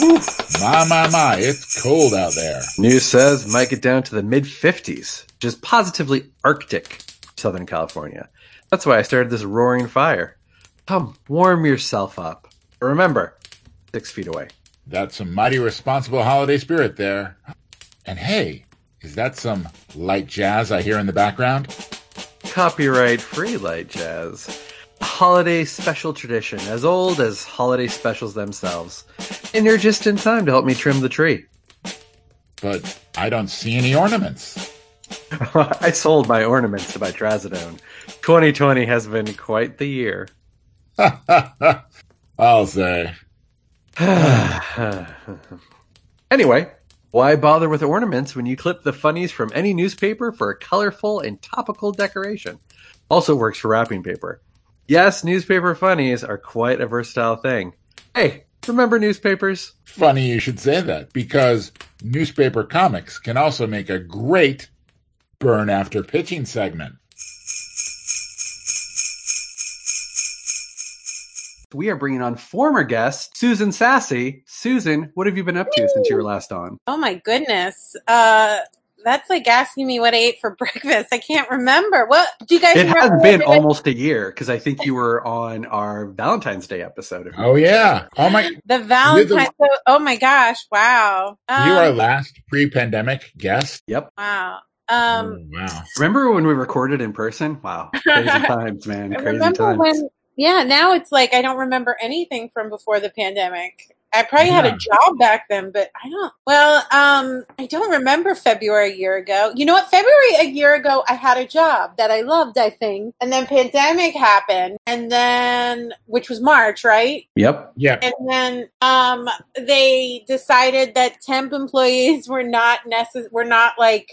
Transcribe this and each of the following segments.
My, my, my, it's cold out there. News says might get down to the mid 50s, which is positively Arctic, Southern California. That's why I started this roaring fire. Come, warm yourself up. Remember, six feet away. That's some mighty responsible holiday spirit there. And hey, is that some light jazz I hear in the background? Copyright free light jazz. Holiday special tradition, as old as holiday specials themselves. And you're just in time to help me trim the tree. But I don't see any ornaments. I sold my ornaments to buy Trazodone. 2020 has been quite the year. I'll say. anyway, why bother with ornaments when you clip the funnies from any newspaper for a colorful and topical decoration? Also works for wrapping paper. Yes, newspaper funnies are quite a versatile thing. Hey, remember newspapers? Funny you should say that because newspaper comics can also make a great burn after pitching segment. We are bringing on former guest Susan Sassy. Susan, what have you been up to since you were last on? Oh my goodness. Uh that's like asking me what I ate for breakfast. I can't remember. What do you guys? Remember? It has been almost a year because I think you were on our Valentine's Day episode. Oh yeah! Oh my! The Valentine's. The, oh my gosh! Wow! Um, you our last pre-pandemic guest. Yep. Wow. Um, oh, wow. Remember when we recorded in person? Wow. Crazy times, man. Crazy times. When, yeah, now it's like I don't remember anything from before the pandemic. I probably yeah. had a job back then, but I don't. Well, um, I don't remember February a year ago. You know what? February a year ago, I had a job that I loved. I think, and then pandemic happened, and then which was March, right? Yep. Yeah. And then um, they decided that temp employees were not necessary. Were not like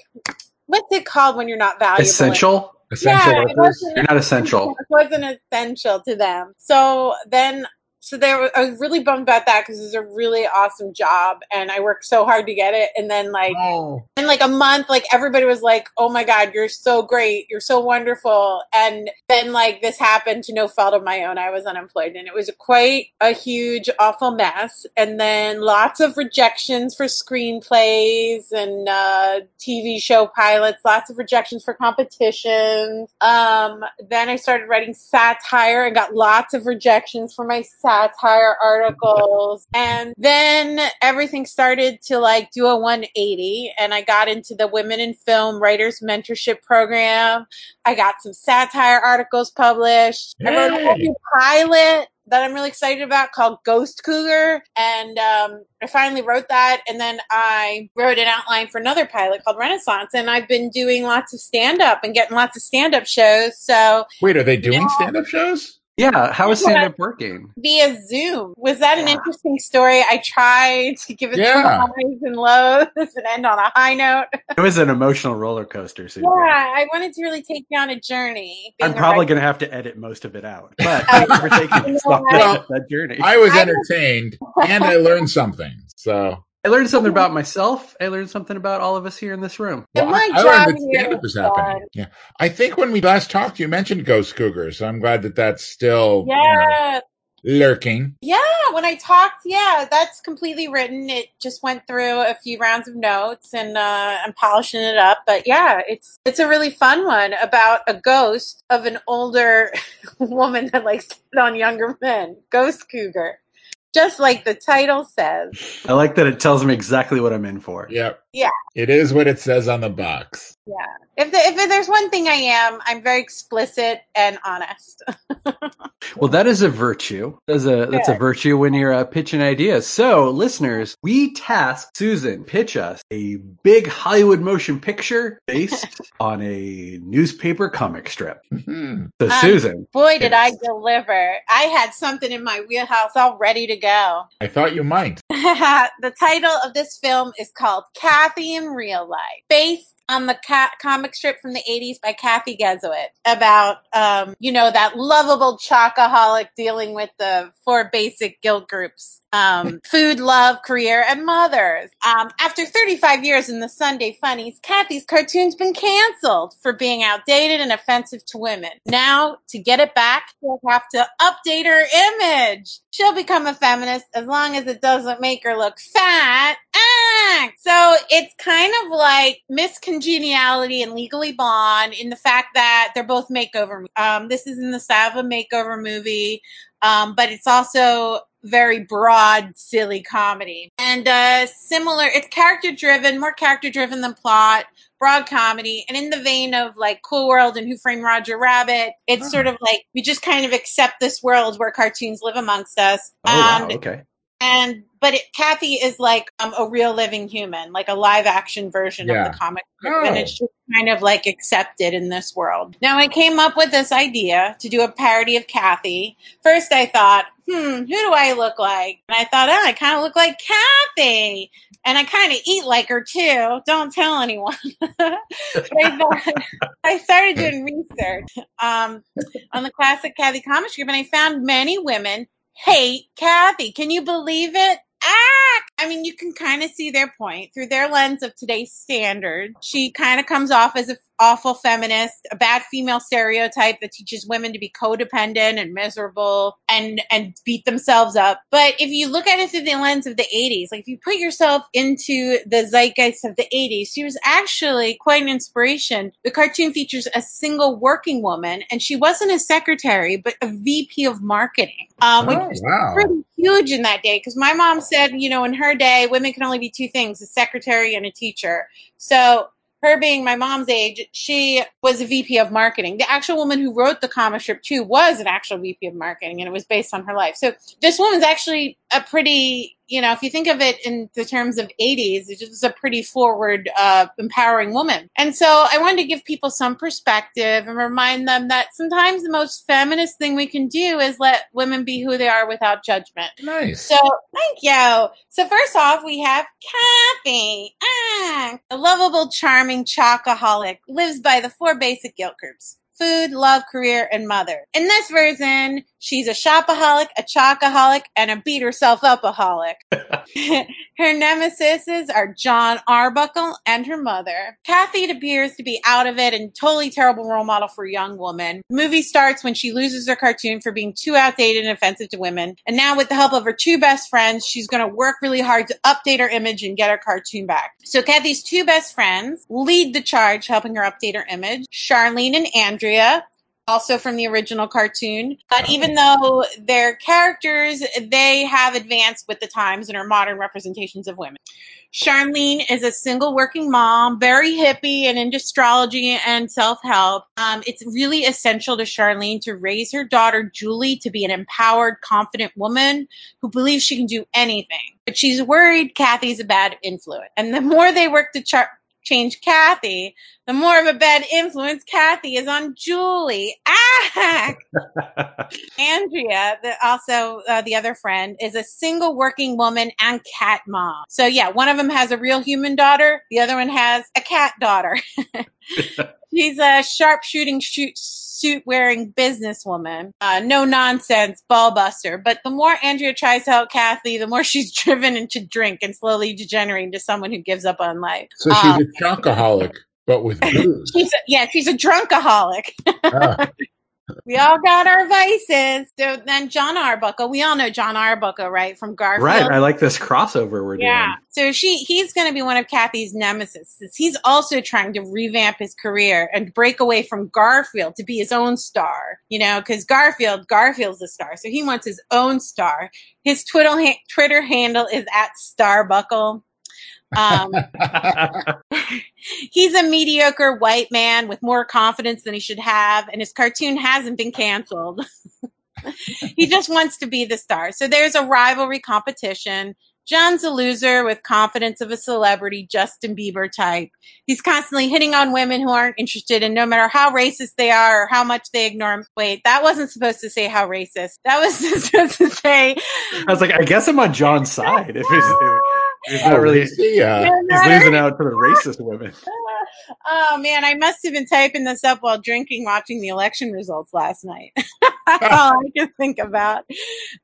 what's it called when you're not valuable? Essential. Essential yeah, workers. You're not essential. It wasn't essential to them. So then so there, I was really bummed about that because it's a really awesome job, and I worked so hard to get it. And then, like, oh. in like a month, like everybody was like, "Oh my god, you're so great, you're so wonderful." And then, like, this happened to no fault of my own. I was unemployed, and it was quite a huge, awful mess. And then lots of rejections for screenplays and uh, TV show pilots. Lots of rejections for competitions. Um, then I started writing satire and got lots of rejections for my satire articles. and then everything started to like do a 180 and I got into the Women in Film Writers Mentorship Program. I got some satire articles published. Yay. I wrote a pilot that I'm really excited about called Ghost Cougar. And um, I finally wrote that. And then I wrote an outline for another pilot called Renaissance. And I've been doing lots of stand up and getting lots of stand up shows. So. Wait, are they doing stand up shows? Yeah, how is stand up working? Via Zoom. Was that an interesting story? I tried to give it yeah. some highs and lows and end on a high note. it was an emotional roller coaster. Susan. Yeah, I wanted to really take you on a journey. I'm probably right going to have to edit most of it out, but thank you for taking well, that journey. I was entertained and I learned something. So I learned something about myself. I learned something about all of us here in this room. Well, I, I learned that stand up is happening. Yeah. I think when we last talked, you mentioned Ghost Cougars. So I'm glad that that's still yeah. You know, lurking. Yeah. When I talked, yeah, that's completely written. It just went through a few rounds of notes and uh, I'm polishing it up. But yeah, it's it's a really fun one about a ghost of an older woman that likes to hit on younger men. Ghost Cougar just like the title says. I like that it tells me exactly what I'm in for. Yep. Yeah. It is what it says on the box. Yeah. If, the, if there's one thing I am, I'm very explicit and honest. well, that is a virtue. That's a that's a virtue when you're uh, pitching ideas. So, listeners, we task Susan pitch us a big Hollywood motion picture based on a newspaper comic strip. Mm-hmm. So, um, Susan, boy, did I deliver! I had something in my wheelhouse all ready to go. I thought you might. the title of this film is called Kathy in Real Life, based on the cat comic strip from the 80s by Cathy Guisewite about, um, you know, that lovable chocoholic dealing with the four basic guilt groups um, food, love, career, and mothers. Um, after 35 years in the Sunday Funnies, Kathy's cartoon's been canceled for being outdated and offensive to women. Now, to get it back, she'll have to update her image. She'll become a feminist as long as it doesn't make her look fat. So it's kind of like Miss Congeniality and Legally Blonde in the fact that they're both makeover. Um, this is in the style of a makeover movie. Um, but it's also very broad, silly comedy. And uh, similar, it's character driven, more character driven than plot, broad comedy. And in the vein of like Cool World and Who Framed Roger Rabbit, it's oh. sort of like we just kind of accept this world where cartoons live amongst us. Oh, wow, okay. And but it, Cathy is like um, a real living human, like a live action version yeah. of the comic oh. and it's just kind of like accepted in this world. Now I came up with this idea to do a parody of Kathy. First, I thought, hmm, who do I look like? And I thought, oh, I kind of look like Kathy, And I kind of eat like her too. Don't tell anyone. I, thought, I, started doing research um, on the classic Kathy comic strip, and I found many women hate Kathy. Can you believe it? Ah, I mean, you can kind of see their point through their lens of today's standard. She kind of comes off as an awful feminist, a bad female stereotype that teaches women to be codependent and miserable and and beat themselves up. But if you look at it through the lens of the 80s, like if you put yourself into the zeitgeist of the 80s, she was actually quite an inspiration. The cartoon features a single working woman, and she wasn't a secretary, but a VP of marketing, um, which oh, was wow. pretty huge in that day. Because my mom said, you know, in her day, women can only be two things: a secretary and a teacher. So her being my mom's age, she was a VP of marketing. The actual woman who wrote the comic strip too was an actual VP of marketing, and it was based on her life. So this woman's actually a pretty you know, if you think of it in the terms of 80s, it was a pretty forward, uh, empowering woman. And so I wanted to give people some perspective and remind them that sometimes the most feminist thing we can do is let women be who they are without judgment. Nice. So thank you. So first off, we have Kathy, ah, a lovable, charming chocoholic, lives by the four basic guilt groups food, love, career, and mother. In this version, she's a shopaholic, a chocoholic, and a beat herself upaholic. her nemesis are Jon Arbuckle and her mother. Kathy appears to be out of it and totally terrible role model for a young woman. The movie starts when she loses her cartoon for being too outdated and offensive to women. And now with the help of her two best friends, she's going to work really hard to update her image and get her cartoon back. So Kathy's two best friends lead the charge helping her update her image. Charlene and Andrea also from the original cartoon. But even though their characters, they have advanced with the times and are modern representations of women. Charlene is a single working mom, very hippie and into astrology and self help. Um, it's really essential to Charlene to raise her daughter Julie to be an empowered, confident woman who believes she can do anything. But she's worried Kathy's a bad influence. And the more they work to char- change Kathy, the more of a bad influence Kathy is on Julie. Ah! Andrea, the, also uh, the other friend, is a single working woman and cat mom. So yeah, one of them has a real human daughter. The other one has a cat daughter. She's a sharp shooting shoot suit wearing businesswoman. Uh, no nonsense, ball buster. But the more Andrea tries to help Kathy, the more she's driven into drink and slowly degenerating to someone who gives up on life. So she's um, a chocoholic, but with booze. she's a, yeah, she's a drunkaholic. ah we all got our vices. So then Jon Arbuckle, we all know Jon Arbuckle, right, from Garfield. Right. I like this crossover we're doing. yeah. doing. So she, he's going to be one of Kathy's nemesis. He's also trying to revamp his career and break away from Garfield to be his own star. You know, because Garfield, Garfield's a star, so he wants his own star. His Twitter Twitter handle is at Starbuckle. Um, he's a mediocre white man with more confidence than he should have, and his cartoon hasn't been canceled. he just wants to be the star. So there's a rivalry competition. Jon's a loser with confidence of a celebrity, Justin Bieber type. He's constantly hitting on women who aren't interested, and no matter how racist they are or how much they ignore him. Wait, that wasn't supposed to say how racist. That was supposed to say. I was like, I guess I'm on Jon's side. If if he's not really, he's losing out to the racist women. Oh man, I must have been typing this up while drinking, watching the election results last night. That's all I can think about.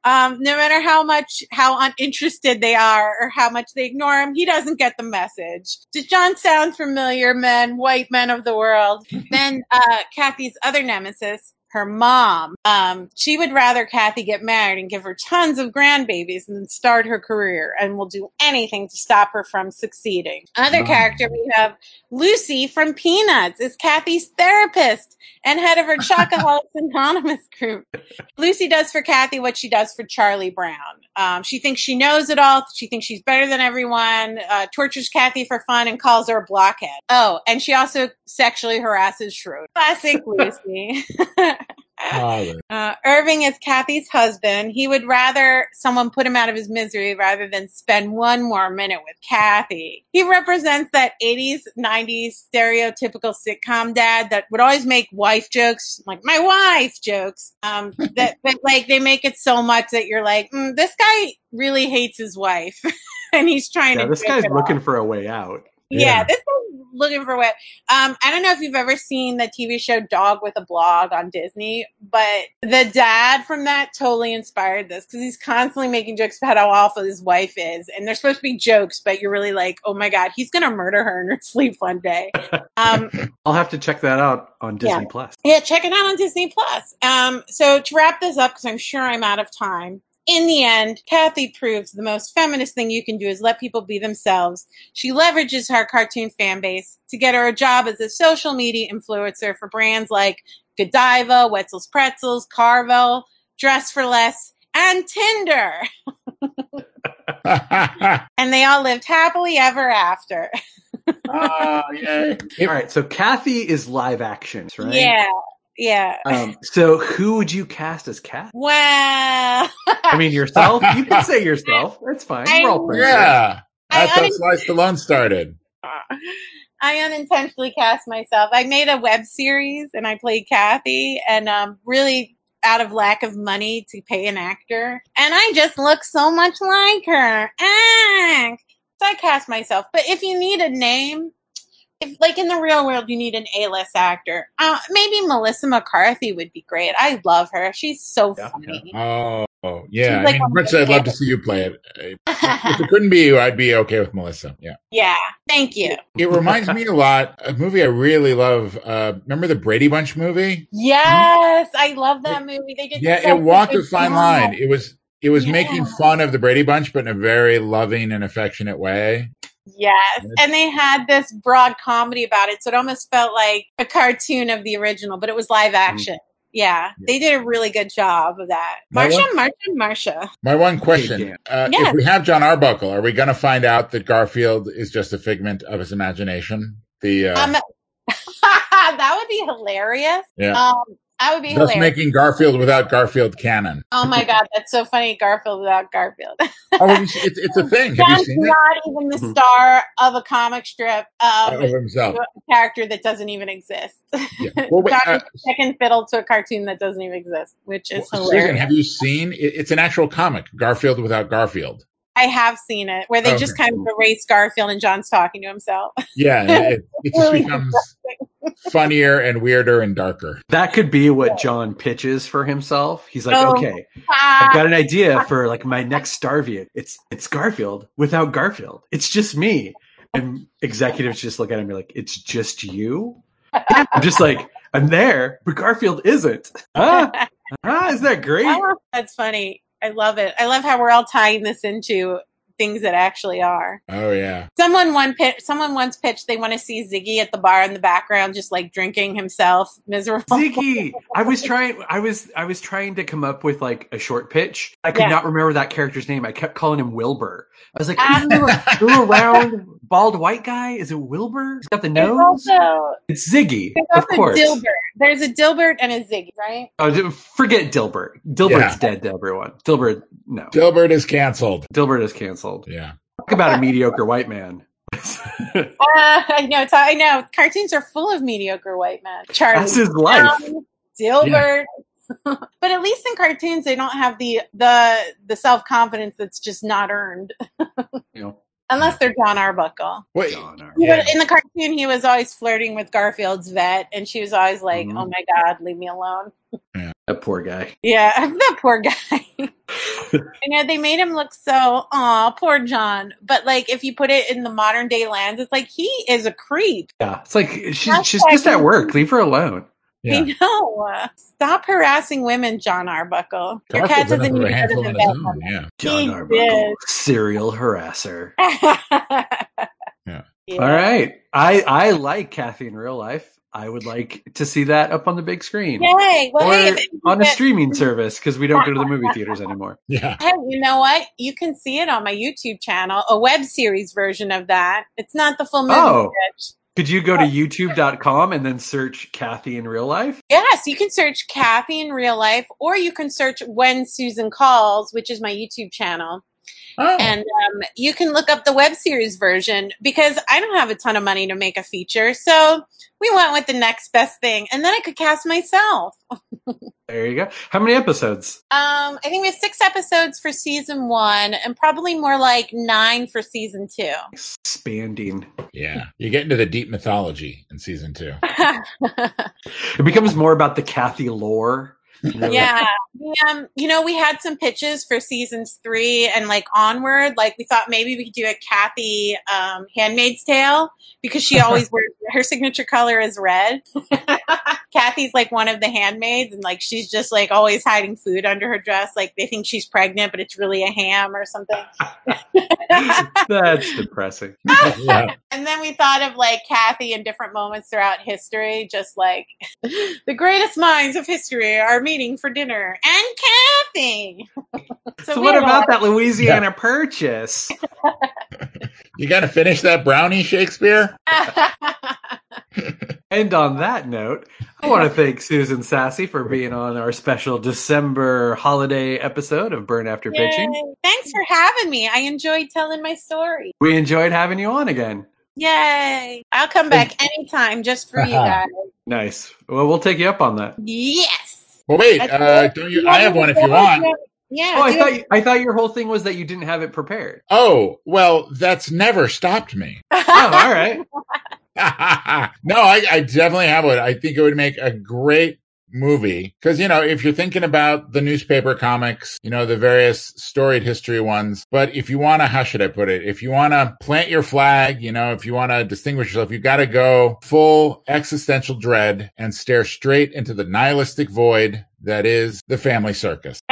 Um, no matter how much, how uninterested they are or how much they ignore him, he doesn't get the message. Does Jon sound familiar, men, white men of the world? then, uh, Kathy's other nemesis, her mom. Um, she would rather Kathy get married and give her tons of grandbabies and start her career and will do anything to stop her from succeeding. Other character we have Lucy from Peanuts is Kathy's therapist and head of her Chocoholics Anonymous group. Lucy does for Kathy what she does for Charlie Brown. Um, she thinks she knows it all. She thinks she's better than everyone, uh, tortures Kathy for fun and calls her a blockhead. Oh, and she also sexually harasses Schroeder. Classic Lucy. Uh, Irving is Kathy's husband. He would rather someone put him out of his misery rather than spend one more minute with Kathy. He represents that 80s, 90s stereotypical sitcom dad that would always make wife jokes, like my wife jokes. Um, that, that like they make it so much that you're like, mm, this guy really hates his wife, and he's trying yeah, to. This guy's looking off. for a way out. Yeah, yeah this is looking for what. Um, I don't know if you've ever seen the TV show Dog with a Blog on Disney, but the dad from that totally inspired this because he's constantly making jokes about how awful his wife is, and they're supposed to be jokes, but you're really like, oh my god, he's gonna murder her in her sleep one day. Um, I'll have to check that out on Disney yeah. Plus. Yeah, check it out on Disney Plus. Um, so to wrap this up, because I'm sure I'm out of time in the end, Kathy proves the most feminist thing you can do is let people be themselves. She leverages her cartoon fan base to get her a job as a social media influencer for brands like Godiva, Wetzel's Pretzels, Carvel, Dress for Less, and Tinder. and they all lived happily ever after. oh, yay. All right, so Kathy is live action, right? Yeah. Yeah. Um, so who would you cast as Cat? Well, I mean yourself. You can say yourself. That's fine. I, We're all friends. Yeah. That's I how Sly Stallone started. I unintentionally cast myself. I made a web series and I played Kathy and um, really out of lack of money to pay an actor. And I just look so much like her. Ah! So I cast myself. But if you need a name, if like in the real world you need an A-list actor, uh, maybe Melissa McCarthy would be great. I love her. She's so Yeah, funny. Oh, oh, yeah. She's like I mean, one of Rich, my I'd love to see you play it. If it couldn't be you, I'd be okay with Melissa. Yeah. Yeah, thank you. It reminds me a lot of a movie I really love. Uh, remember the Brady Bunch movie? Yes, I love that movie. They did Yeah, such it walked a fine line. It was it was Yeah. making fun of the Brady Bunch, but in a very loving and affectionate way. Yes, and they had this broad comedy about it, so it almost felt like a cartoon of the original, but it was live action. Yeah, they did a really good job of that. My Marsha, one- Marsha, Marsha. My one question: uh, Yes. If we have Jon Arbuckle, are we going to find out that Garfield is just a figment of his imagination? The uh, Um, that would be hilarious. yeah, Um, that would be thus hilarious. making Garfield without Garfield canon. oh my god, that's so funny. Garfield without Garfield. Oh, have you seen- it's it's a thing. Have you Jon's seen it not even the Mhm. star of a comic strip um, of himself? a character that doesn't even exist. Yeah. Well, wait, Jon uh, second fiddle to a cartoon that doesn't even exist, which is Susan, hilarious. have you seen? It's an actual comic, Garfield without Garfield. I have seen it where they Okay. just kind of erase Garfield and Jon's talking to himself. Yeah, it, it just becomes funnier and weirder and darker. That could be what Jon pitches for himself. He's like, Oh. okay, I've got an idea for like my next Starviet. It's it's Garfield without Garfield. It's just me. And executives just look at him and be like, it's just you? I'm just like, I'm there, but Garfield isn't. Ah, ah isn't that great? that's funny. I love it. I love how we're all tying this into things that actually are. Oh yeah, Someone one pitch, someone once pitched they want to see Ziggy at the bar in the background, just like drinking himself, miserable. Ziggy. I was trying I was I was trying to come up with like a short pitch. I could Yeah. not remember that character's name. I kept calling him Wilbur. I was like. "Is there a little round bald white guy? Is it Wilbur? He's got the nose. also, It's Ziggy, there's of course. Dilbert. There's a Dilbert and a Ziggy, right? Oh, forget Dilbert. Dilbert's Yeah. dead to everyone. Dilbert, no. Dilbert is canceled. Dilbert is canceled. Yeah, Talk about a mediocre white man. Uh, I know. It's, I know. Cartoons are full of mediocre white men. Charlie That's his life. Brown, Dilbert. but at least in cartoons, they don't have the the the self confidence that's just not earned. You know, Unless they're Jon Arbuckle. Wait, Jon Ar- He Yeah. In the cartoon, he was always flirting with Garfield's vet, and she was always like, Mhm. "Oh my god, leave me alone." That poor guy. Yeah, that poor guy. you know, they made him look so, aw, poor Jon. But like, if you put it in the modern day lens, it's like he is a creep. Yeah, it's like she's That's she's just at work. Leave her alone. Yeah. I know. Stop harassing women, Jon Arbuckle. Your cat doesn't need a to handful go on to his the own. Yeah. Jon Arbuckle, serial harasser. Yeah. Yeah. All right, I I like Kathy in real life. I would like to see that up on the big screen Yay. Well, or hey, on a streaming service because we don't go to the movie theaters anymore. Yeah. Hey, you know what? You can see it on my YouTube channel, a web series version of that. It's not the full movie. Oh. sketch. Could you go to YouTube.com and then search Kathy in real life? Yes, you can search Kathy in real life, or you can search When Susan Calls, which is my YouTube channel. Oh. And um, you can look up the web series version because I don't have a ton of money to make a feature. So we went with the next best thing. And then I could cast myself. There you go. How many episodes? Um, I think we have six episodes for season one and probably more like nine for season two. Expanding. yeah. You get into the deep mythology in season two. It becomes more about the Kathy lore. Yeah. Um, you know, we had some pitches for seasons three and like onward. Like we thought maybe we could do a Kathy um, Handmaid's Tale because she always wears her signature color is red. Kathy's like one of the handmaids, and like she's just like always hiding food under her dress. Like they think she's pregnant, but it's really a ham or something. That's depressing. yeah. And then we thought of like Kathy in different moments throughout history, just like the greatest minds of history are meeting for dinner, and Kathy. So, we what about that Louisiana purchase? You got to finish that brownie, Shakespeare? And on that note, I want to thank Susan Sassy for being on our special December holiday episode of Burn After Pitching. Thanks for having me. I enjoyed telling my story. We enjoyed having you on again. Yay. I'll come back anytime just for you guys. Nice. Well, we'll take you up on that. Yes. Well, wait. Uh, don't you? I have one if you want. Yeah. Oh, I thought you, I thought your whole thing was that you didn't have it prepared. Oh, well, that's never stopped me. Oh, all right. no, I, I definitely have one. I think it would make a great movie. Because you know if you're thinking about the newspaper comics you know the various storied history ones but if you want to how should i put it? If you want to plant your flag you know if you want to distinguish yourself you got to go full existential dread and stare straight into the nihilistic void that is the family circus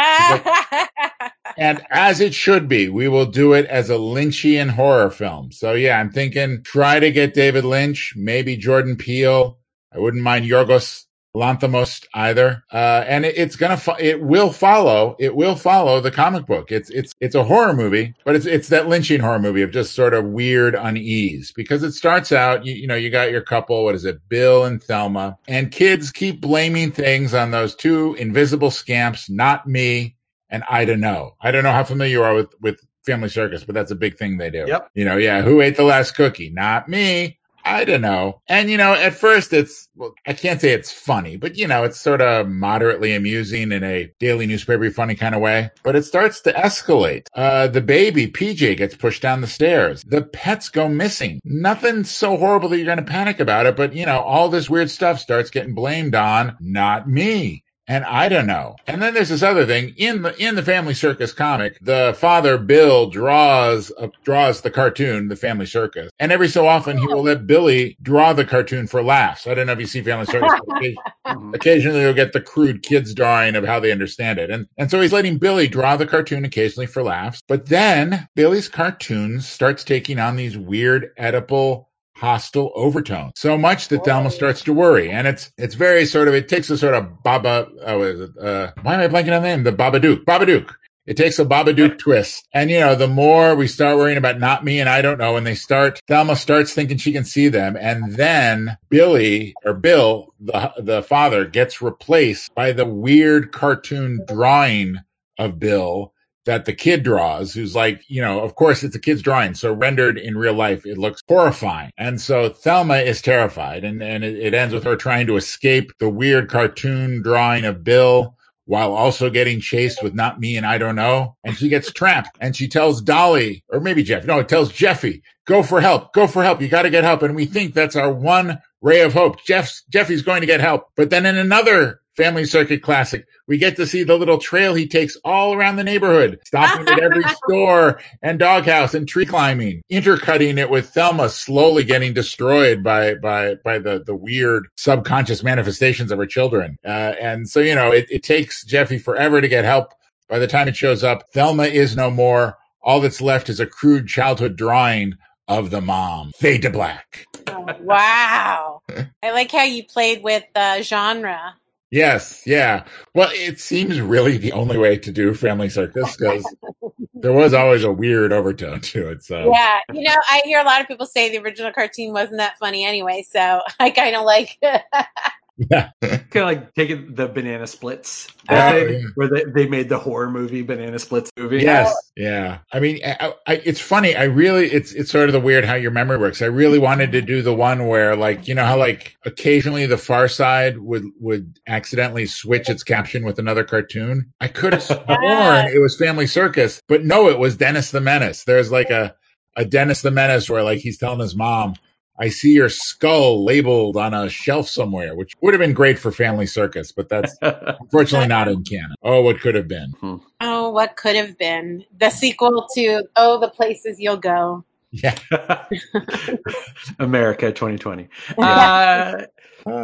and as it should be, we will do it as a Lynchian horror film. So yeah, I'm thinking try to get David Lynch, maybe Jordan Peele. I wouldn't mind Yorgos Lanthimos either. Uh, and it, it's gonna, fo- it will follow, it will follow the comic book. It's, it's, it's a horror movie, but it's, it's that Lynchian horror movie of just sort of weird unease because it starts out, you, you know, you got your couple, what is it, Bill and Thelma, and kids keep blaming things on those two invisible scamps, not me and I don't know. I don't know how familiar you are with with Family Circus, but that's a big thing they do. Yep. You know, yeah. Who ate the last cookie? Not me. I don't know. And you know, at first it's well, I can't say it's funny, but you know, it's sort of moderately amusing in a daily newspaper funny kind of way. But it starts to escalate. Uh the baby PJ gets pushed down the stairs. The pets go missing. Nothing so horrible that you're going to panic about it, but you know, all this weird stuff starts getting blamed on not me. And I don't know. And then there's this other thing in the in the Family Circus comic. The father Bill draws uh, draws the cartoon, the Family Circus, and every so often he will let Billy draw the cartoon for laughs. I don't know if you see Family Circus. but occasion- Mhm. Occasionally, you'll get the crude kids drawing of how they understand it, and and so he's letting Billy draw the cartoon occasionally for laughs. But then Billy's cartoons starts taking on these weird Oedipal hostile overtone so much that Thelma starts to worry and it's it's very sort of it takes a sort of baba oh what is it uh why am I blanking on the name? The Babadook. Babadook. It takes a Babadook twist and you know the more we start worrying about not me and I don't know and they start Thelma starts thinking she can see them and then Billy or Bill the the father gets replaced by the weird cartoon drawing of Bill that the kid draws, who's like, you know, of course it's a kid's drawing. So rendered in real life, it looks horrifying. And so Thelma is terrified and, and it, it ends with her trying to escape the weird cartoon drawing of Bill while also getting chased with not me and I don't know. And she gets trapped and she tells Dolly, or maybe Jeff, no, it tells Jeffy, go for help, go for help. You got to get help. And we think that's our one ray of hope. Jeff's, Jeffy's going to get help. But then in another Family Circus Classic. We get to see the little trail he takes all around the neighborhood, stopping at every store and doghouse and tree climbing, intercutting it with Thelma slowly getting destroyed by by by the the weird subconscious manifestations of her children. Uh, and so you know, it, it takes Jeffy forever to get help. By the time it shows up, Thelma is no more. All that's left is a crude childhood drawing of the mom. Fade to black. Oh, wow. I like how you played with uh, genre. Yes, yeah. Well, it seems really the only way to do Family Circus because there was always a weird overtone to it. So yeah, you know, I hear a lot of people say the original cartoon wasn't that funny anyway, so I kind of like yeah. kind of like taking the banana splits. Oh, yeah. where they, they made the horror movie banana splits movie. Yes. Yeah. I mean I, I, it's funny. I really it's it's sort of the weird how your memory works. I really wanted to do the one where like you know how like occasionally the far side would would accidentally switch its caption with another cartoon? I could have sworn it was family circus but no it was dennis the menace. There's like a a dennis the menace where like he's telling his mom I see your skull labeled on a shelf somewhere, which would have been great for Family Circus, but that's unfortunately not in canon. Oh, what could have been? Hmm. Oh, what could have been? The sequel to Oh, the Places You'll Go. Yeah. America 2020. Uh,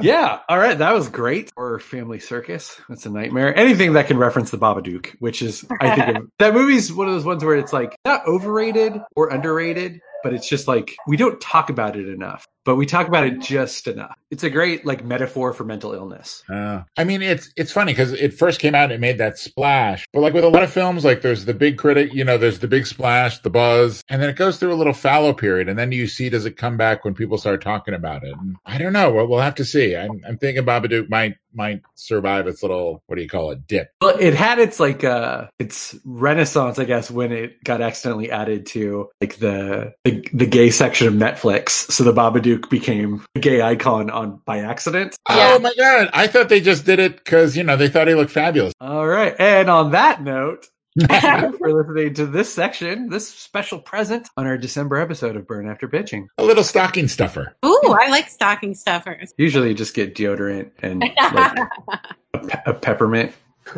yeah. All right. That was great. Or Family Circus. That's a nightmare. Anything that can reference the Babadook, which is, I think, of, that movie's one of those ones where it's like not overrated or underrated, but it's just like we don't talk about it enough but we talk about it just enough. It's a great like metaphor for mental illness. Uh, I mean, it's it's funny because it first came out and it made that splash, but like with a lot of films, like there's the big critic, you know, there's the big splash, the buzz, and then it goes through a little fallow period, and then you see does it come back when people start talking about it? And I don't know. Well, we'll have to see. I'm, I'm thinking Babadook might might survive its little what do you call it dip. Well, it had its like uh its renaissance, I guess, when it got accidentally added to like the the, the gay section of Netflix. So the Babadook Duke became a gay icon on by accident. Oh yeah. Oh my god! I thought they just did it because you know they thought he looked fabulous. All right, and on that note. for listening to this section, this special present on our December episode of Burn After Pitching. A little stocking stuffer. Ooh, I like stocking stuffers. Usually you just get deodorant and like a, pe- a, peppermint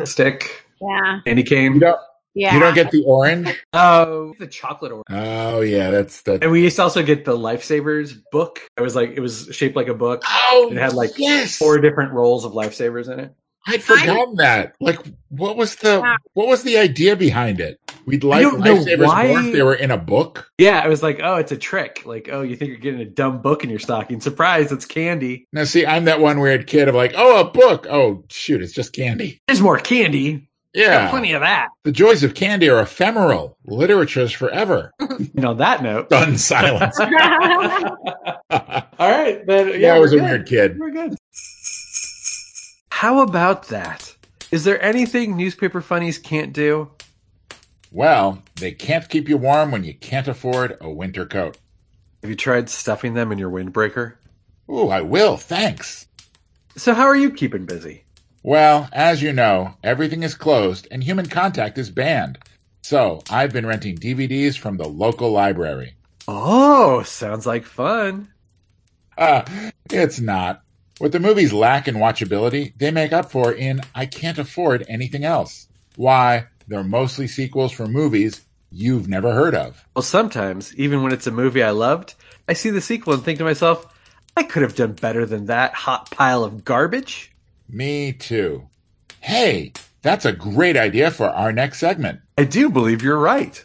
stick. Yeah. Candy cane. You yeah. You don't get the orange? Oh, the chocolate orange. Oh, yeah, that's that. And we used to also get the Lifesavers book. It was like it was shaped like a book. Oh, it had like yes. four different rolls of Lifesavers in it. I'd forgotten I, that. Like, what was the what was the idea behind it? We'd like Lifesavers why... they were in a book. Yeah, it was like, oh, it's a trick. Like, oh, you think you're getting a dumb book in your stocking? Surprise, it's candy. Now, see, I'm that one weird kid of like, oh, a book. Oh, shoot, it's just candy. There's more candy. Yeah. Got plenty of that. The joys of candy are ephemeral. Literature is forever. you know, that note. Done silence. All right. Then, yeah, yeah I was a weird kid. We're good. How about that? Is there anything newspaper funnies can't do? Well, they can't keep you warm when you can't afford a winter coat. Have you tried stuffing them in your windbreaker? Ooh, I will. Thanks. So, how are you keeping busy? Well, as you know, everything is closed and human contact is banned. So I've been renting DVDs from the local library. Oh, sounds like fun. Uh, it's not. What the movies lack in watchability, they make up for in I can't afford anything else. Why, they're mostly sequels for movies you've never heard of. Well, sometimes, even when it's a movie I loved, I see the sequel and think to myself, I could have done better than that hot pile of garbage. Me too. Hey, that's a great idea for our next segment. I do believe you're right.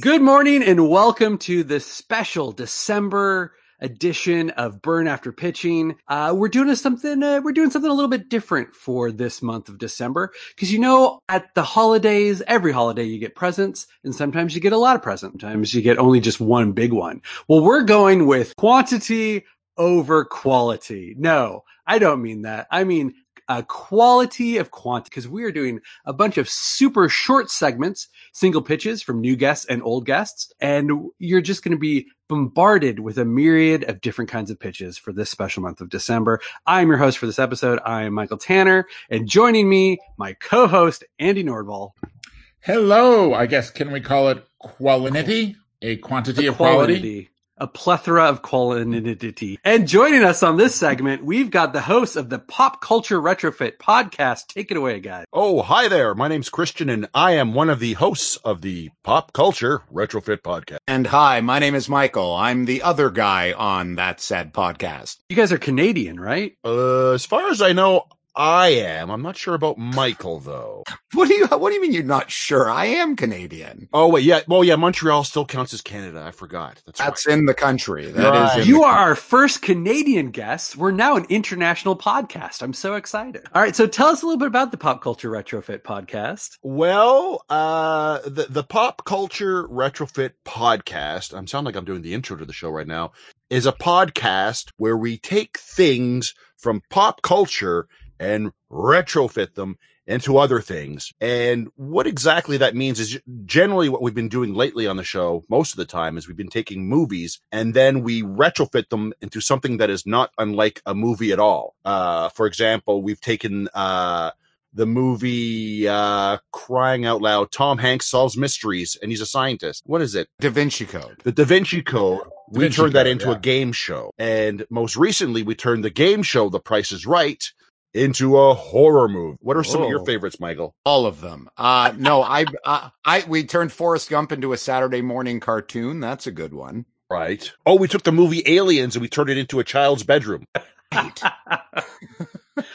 Good morning and welcome to the special December edition of Burn After Pitching. Uh, we're doing something. Uh, we're doing something a little bit different for this month of December because you know at the holidays, every holiday you get presents, and sometimes you get a lot of presents. Sometimes you get only just one big one. Well, we're going with quantity over quality. No, I don't mean that. I mean a quality of quantity because we are doing a bunch of super short segments, single pitches from new guests and old guests. And you're just going to be bombarded with a myriad of different kinds of pitches for this special month of December. I'm your host for this episode. I am Michael Tanner and joining me, my co-host, Andy Nordwall. Hello. I guess, can we call it quality? A quantity of quality? A plethora of quality. And joining us on this segment, we've got the host of the Pop Culture Retrofit podcast. Take it away, guys. Oh, hi there. My name's Christian, and I am one of the hosts of the Pop Culture Retrofit podcast. And hi, my name is Michael. I'm the other guy on that said podcast. You guys are Canadian, right? Uh, as far as I know, I am. I'm not sure about Michael though. What do you What do you mean you're not sure? I am Canadian. Oh wait, yeah. Well, yeah. Montreal still counts as Canada. I forgot. That's, That's right. in the country. That right. is. You are our first Canadian guest. We're now an international podcast. I'm so excited. All right, so tell us a little bit about the Pop Culture Retrofit podcast. Well, uh, the the Pop Culture Retrofit podcast. I'm sounding like I'm doing the intro to the show right now. Is a podcast where we take things from pop culture and retrofit them into other things. And what exactly that means is generally what we've been doing lately on the show most of the time is we've been taking movies and then we retrofit them into something that is not unlike a movie at all. Uh, for example, we've taken, uh, the movie uh, crying out loud tom hanks solves mysteries and he's a scientist what is it da vinci code the da vinci code we Vinci turned that into yeah. a game show and most recently we turned the game show the price is right into a horror movie. What are some of your favorites, Michael? All of them. Uh, no, I, uh, I, we turned Forrest Gump into a Saturday morning cartoon. That's a good one. Right. Oh, we took the movie Aliens and we turned it into a child's bedroom. I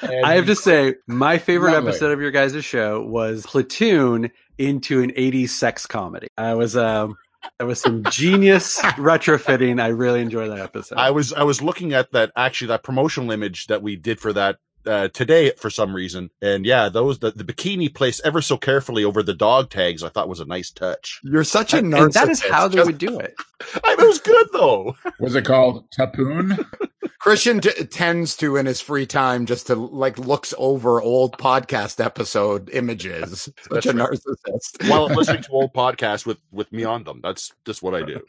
have to say, my favorite Lovely. episode of your guys' show was Platoon into an 80s sex comedy. I was, um, that was some genius retrofitting. I really enjoyed that episode. I was I was looking at that actually that promotional image that we did for that uh, today for some reason. And yeah, those the, the bikini placed ever so carefully over the dog tags, I thought was a nice touch. You're such a narcissist. And that is how they would do it. I mean, it was good though. Was it called Tapoon? Christian t- tends to, in his free time, just to like looks over old podcast episode images. Such a narcissist. While I'm listening to old podcasts with with me on them, that's just what I do.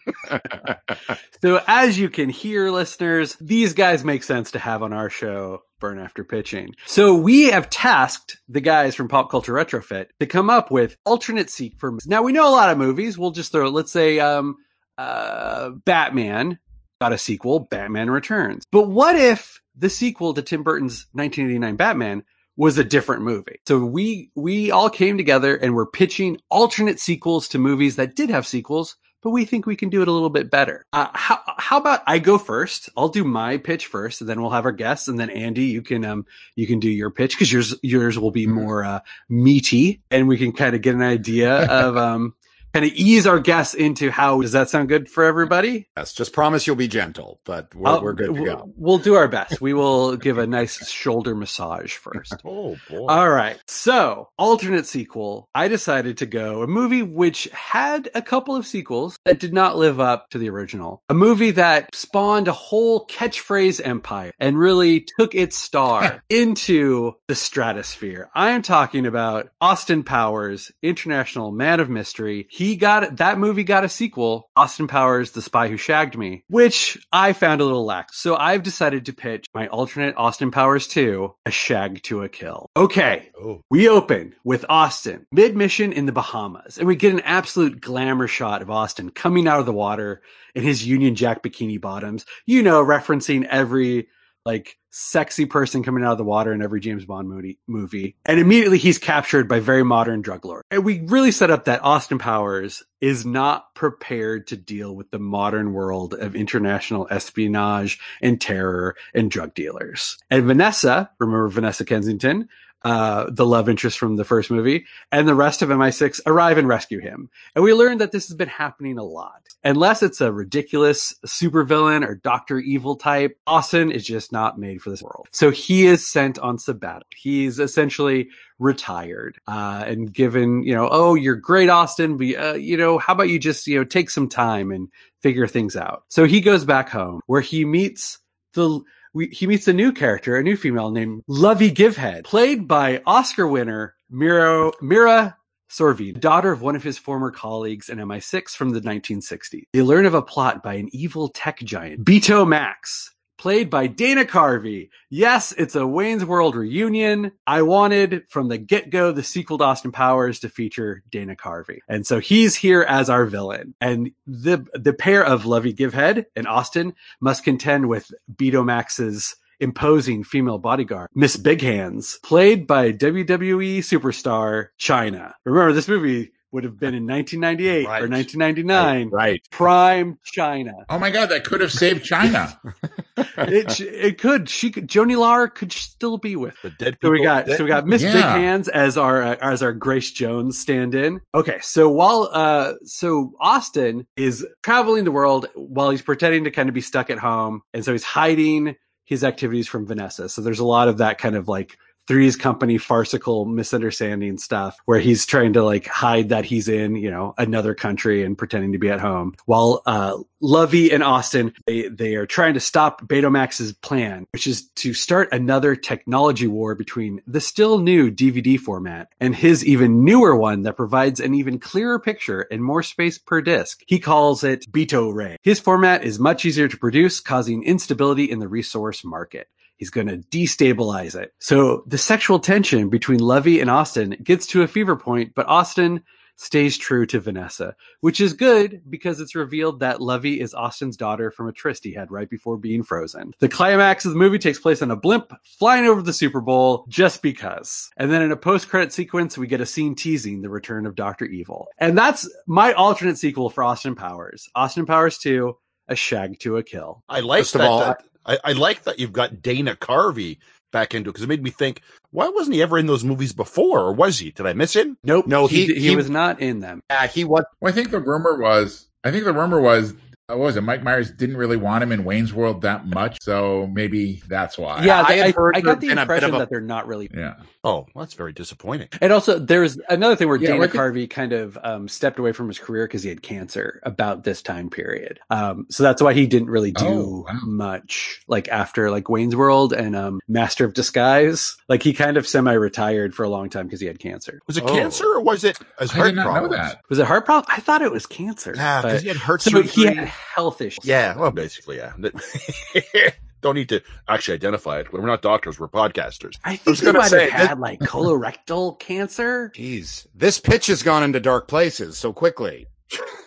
so, as you can hear, listeners, these guys make sense to have on our show burn after pitching. So we have tasked the guys from Pop Culture Retrofit to come up with alternate sequels. Now we know a lot of movies. We'll just throw, let's say, um, uh, Batman got a sequel, Batman Returns. But what if the sequel to Tim Burton's 1989 Batman was a different movie. So we we all came together and we're pitching alternate sequels to movies that did have sequels but we think we can do it a little bit better. Uh, how, how about I go first? I'll do my pitch first and then we'll have our guests and then Andy, you can, um, you can do your pitch because yours, yours will be mm-hmm. more, uh, meaty and we can kind of get an idea of, um, kind of ease our guests into how does that sound good for everybody? Yes, just promise you'll be gentle, but we're, uh, we're good to go. We'll do our best. We will give a nice shoulder massage first. oh boy. All right. So, alternate sequel. I decided to go a movie which had a couple of sequels that did not live up to the original. A movie that spawned a whole catchphrase empire and really took its star into the stratosphere. I am talking about Austin Powers, International Man of Mystery. He he got that movie got a sequel, Austin Powers: The Spy Who Shagged Me, which I found a little lax. So I've decided to pitch my alternate Austin Powers 2, A Shag to a Kill. Okay, oh. we open with Austin mid mission in the Bahamas, and we get an absolute glamour shot of Austin coming out of the water in his Union Jack bikini bottoms. You know, referencing every like sexy person coming out of the water in every James Bond movie. And immediately he's captured by very modern drug lord. And we really set up that Austin Powers is not prepared to deal with the modern world of international espionage and terror and drug dealers. And Vanessa, remember Vanessa Kensington, uh, the love interest from the first movie, and the rest of MI6 arrive and rescue him. And we learn that this has been happening a lot. Unless it's a ridiculous supervillain or Doctor Evil type, Austin is just not made for this world. So he is sent on sabbatical. He's essentially retired uh, and given, you know, oh, you're great, Austin, but uh, you know, how about you just, you know, take some time and figure things out. So he goes back home where he meets the we, he meets a new character, a new female named Lovey Givehead, played by Oscar winner Mira, Mira Sorvino, daughter of one of his former colleagues in MI6 from the 1960s. They learn of a plot by an evil tech giant, Beto Max, played by Dana Carvey. Yes, it's a Wayne's World reunion. I wanted from the get go the sequel to Austin Powers to feature Dana Carvey. And so he's here as our villain. And the, the pair of Lovey Givehead and Austin must contend with Beto Max's imposing female bodyguard, Miss Big Hands, played by WWE superstar Chyna. Remember, this movie would have been in 1998 Right. or 1999. Right. Prime Chyna. Oh my God, that could have saved Chyna. It, it could. She could. Joanie Laurer could still be with. The dead So we people- got so we got Miss Big Hands as our uh, as our Grace Jones stand-in. Okay, so while uh so Austin is traveling the world while he's pretending to kind of be stuck at home, and so he's hiding his activities from Vanessa. So there's a lot of that kind of like Three's Company farcical misunderstanding stuff where he's trying to like hide that he's in, you know, another country and pretending to be at home. While uh Lovey and Austin, they, they are trying to stop Betamax's plan, which is to start another technology war between the still new DVD format and his even newer one that provides an even clearer picture and more space per disc. He calls it Beta Ray. His format is much easier to produce, causing instability in the resource market. He's going to destabilize it. So the sexual tension between Levy and Austin gets to a fever point, but Austin stays true to Vanessa, which is good because it's revealed that Levy is Austin's daughter from a tryst he had right before being frozen. The climax of the movie takes place on a blimp flying over the Super Bowl just because. And then in a post-credit sequence, we get a scene teasing the return of Dr. Evil. And that's my alternate sequel for Austin Powers. Austin Powers 2, A Shag to a Kill. I like First of that. all, that- I, I like that you've got Dana Carvey back into it because it made me think, why wasn't he ever in those movies before, or was he? Did I miss him? Nope. No, he, he- he, he- was not in them. Yeah, he was. Well, I think the rumor was, I think the rumor was, what was it? Mike Myers didn't really want him in Wayne's World that much, so maybe that's why. Yeah, I they, had I, heard I got the been a bit impression a- that they're not really yeah. Oh, that's very disappointing. And also, there's another thing where Yeah, Dana well, I Carvey kind of um, stepped away from his career because he had cancer about this time period. Um, so that's why he didn't really do Oh, wow. much like after like Wayne's World and um, Master of Disguise. Like he kind of semi-retired for a long time because he had cancer. Was it Oh. cancer or was it a I heart did not know problems? that. Was it heart problem? I thought it was cancer. Yeah, because he had heart so surgery. he had health issues. Yeah, well, basically, yeah. Don't need to actually identify it. We're not doctors. We're podcasters. I was think he gonna might say, have had like colorectal cancer. Jeez, this pitch has gone into dark places so quickly.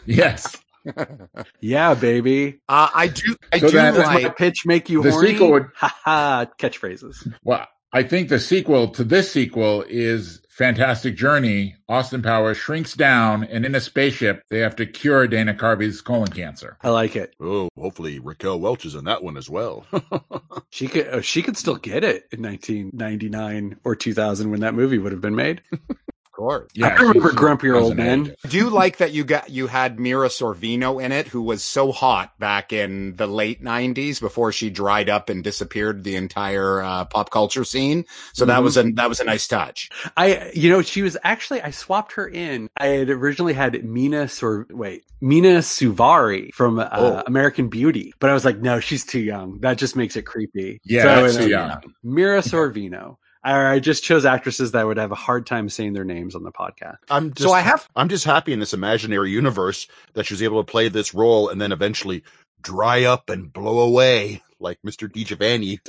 Yes. Yeah, baby. Uh, I do. I So do then- Does my pitch make you The horny? sequel would- Ha ha. Catchphrases. Well, I think the sequel to this sequel is Fantastic Journey. Austin Powers shrinks down, and in a spaceship, they have to cure Dana Carvey's colon cancer. I like it. Oh, hopefully Raquel Welch is in that one as well. She could uh, she could still get it in 1999 or 2000 when that movie would have been made. Of course. I remember she's- grumpier old doesn't men. I do like that you got you had Mira Sorvino in it, who was so hot back in the late '90s before she dried up and disappeared the entire uh, pop culture scene. So that Mhm. was a that was a nice touch. I you know she was actually I swapped her in. I had originally had Mina Sor wait Mina Suvari from uh, Oh. American Beauty, but I was like no she's too young. That just makes it creepy. Yeah, So, that's too young. Mira Sorvino. I, I just chose actresses that would have a hard time saying their names on the podcast. I'm just, So I have I'm just happy in this imaginary universe that she was able to play this role and then eventually dry up and blow away like Mr. DiGiovanni.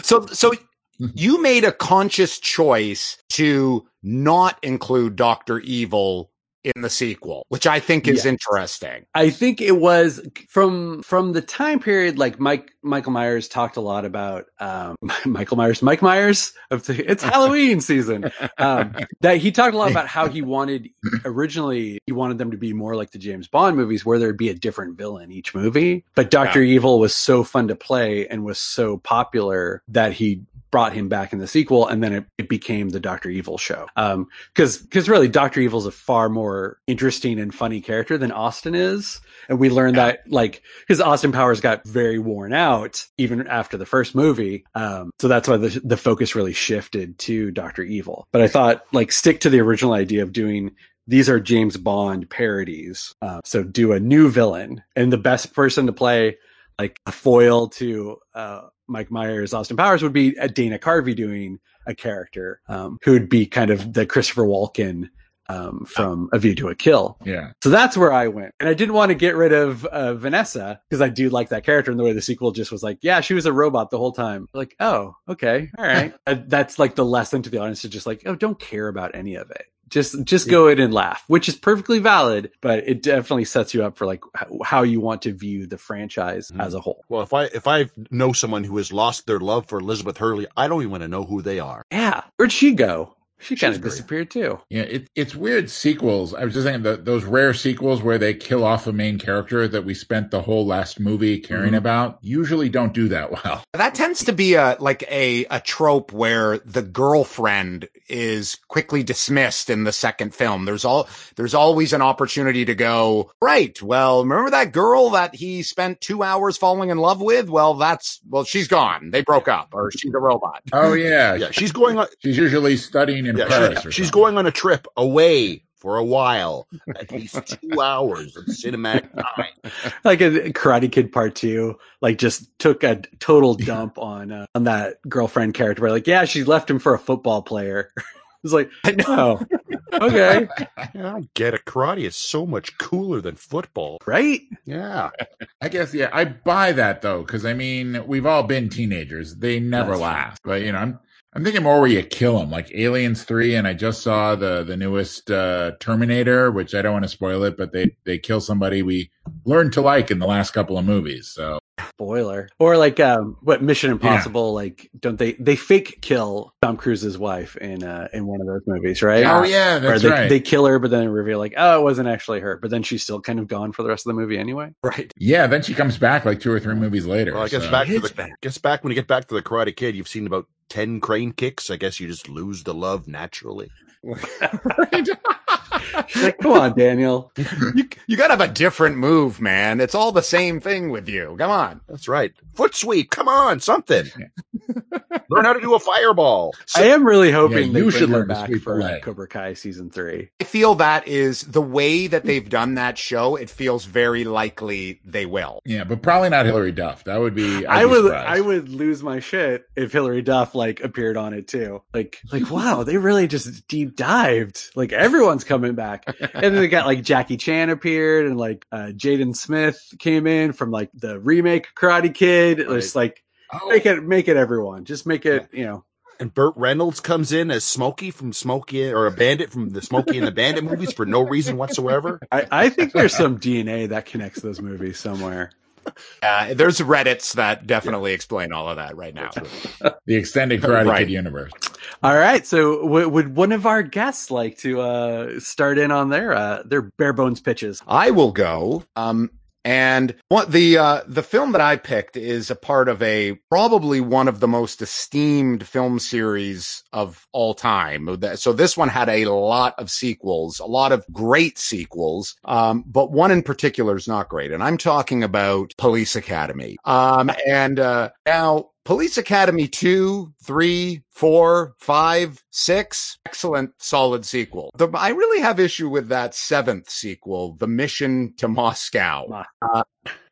so so you made a conscious choice to not include Doctor Evil in the sequel, which I think is interesting. I think it was from from the time period like Mike Michael Myers talked a lot about um Michael Myers Mike Myers of the it's Halloween season um that he talked a lot about how he wanted originally he wanted them to be more like the James Bond movies where there'd be a different villain each movie but Dr. Evil was so fun to play and was so popular that he brought him back in the sequel and then it, it became the Dr. Evil show um because because really Dr. Evil's a far more interesting and funny character than Austin is and we learned Yeah. that like because Austin Powers got very worn out even after the first movie um so that's why the the focus really shifted to Dr. Evil but I thought like stick to the original idea of doing these are James Bond parodies uh, so do a new villain and the best person to play like a foil to uh, Mike Myers, Austin Powers would be a Dana Carvey doing a character um, who would be kind of the Christopher Walken um, from A View to a Kill. Yeah. So that's where I went. And I didn't want to get rid of uh, Vanessa because I do like that character. And the way the sequel just was like, yeah, she was a robot the whole time. Like, oh, okay. All right. Uh, that's like the lesson to the audience to just like, oh, don't care about any of it. Just, just go in and laugh, which is perfectly valid, but it definitely sets you up for like how, how you want to view the franchise Mhm. as a whole. Well, if I if I know someone who has lost their love for Elizabeth Hurley, I don't even want to know who they are. Yeah. Where'd she go? She kind of disappeared too. Yeah, it, it's weird sequels. I was just saying that those rare sequels where they kill off a main character that we spent the whole last movie caring Mhm. about usually don't do that well. That tends to be a like a a trope where the girlfriend is quickly dismissed in the second film. There's all there's always an opportunity to go, right, well, remember that girl that he spent 2 hours falling in love with? Well, that's well, she's gone. They broke up or she's a robot. Oh yeah, Yeah, she's going on. she's usually studying in Yeah, Paris. she- she's something. going on a trip away for a while, at least two hours of cinematic time. like a Karate Kid Part Two, like just took a total dump on uh, on that girlfriend character. Where like, yeah, she left him for a football player. it's like, I know. okay, I don't get it. Karate is so much cooler than football. right? Yeah, I guess yeah, I buy that though because I mean we've all been teenagers. They never That's last, but you know I'm I'm thinking more where you kill them, like Aliens Three, and I just saw the the newest uh, Terminator, which I don't want to spoil it, but they they kill somebody we learned to like in the last couple of movies. So Spoiler. Or like, um, what Mission Impossible? Like, don't they they fake kill Tom Cruise's wife in uh in one of those movies, right? oh yeah, Or that's they, right. they kill her, but then reveal like, oh, it wasn't actually her. But then she's still kind of gone for the rest of the movie anyway. Right. yeah, then she comes back like two or three movies later. well, I guess so- back to the back. guess back when you get back to the Karate Kid, you've seen about ten crane kicks. I guess you just lose the love naturally. She's like, come on, Daniel. you you got to have a different move, man. It's all the same thing with you. Come on. That's right. Foot sweep. Come on, something. Learn how to do a fireball. I am really hoping Yeah, they you bring should learn back for the uh. Cobra Kai season three. I feel that is the way that they've done that show. It feels very likely they will. yeah, but probably not Hilary Duff. That would be. I'd I be would surprised. I would lose my shit if Hilary Duff like appeared on it too. Like like wow, they really just deep dived. Like everyone's coming back. and then they got like Jackie Chan appeared and like uh Jaden Smith came in from like the remake Karate Kid. It was like Oh, make it make it everyone. Just make it, you know. And Burt Reynolds comes in as Smokey from Smokey or a bandit from the Smokey and the Bandit movies for no reason whatsoever. I, I think there's some DNA that connects those movies somewhere. Uh, there's Reddits that definitely explain all of that right now. the extended Karate Right. Kid universe. All right. So w- would one of our guests like to uh start in on their uh their bare bones pitches? I will go. Um, and what the uh, the film that I picked is a part of a probably one of the most esteemed film series of all time. So this one had a lot of sequels, a lot of great sequels, um, but one in particular is not great. And I'm talking about Police Academy. Um, and uh, now Police Academy 2, 3, 4, 5, 6, excellent, solid sequel. The, I really have issue with that seventh sequel, The Mission to Moscow. Uh,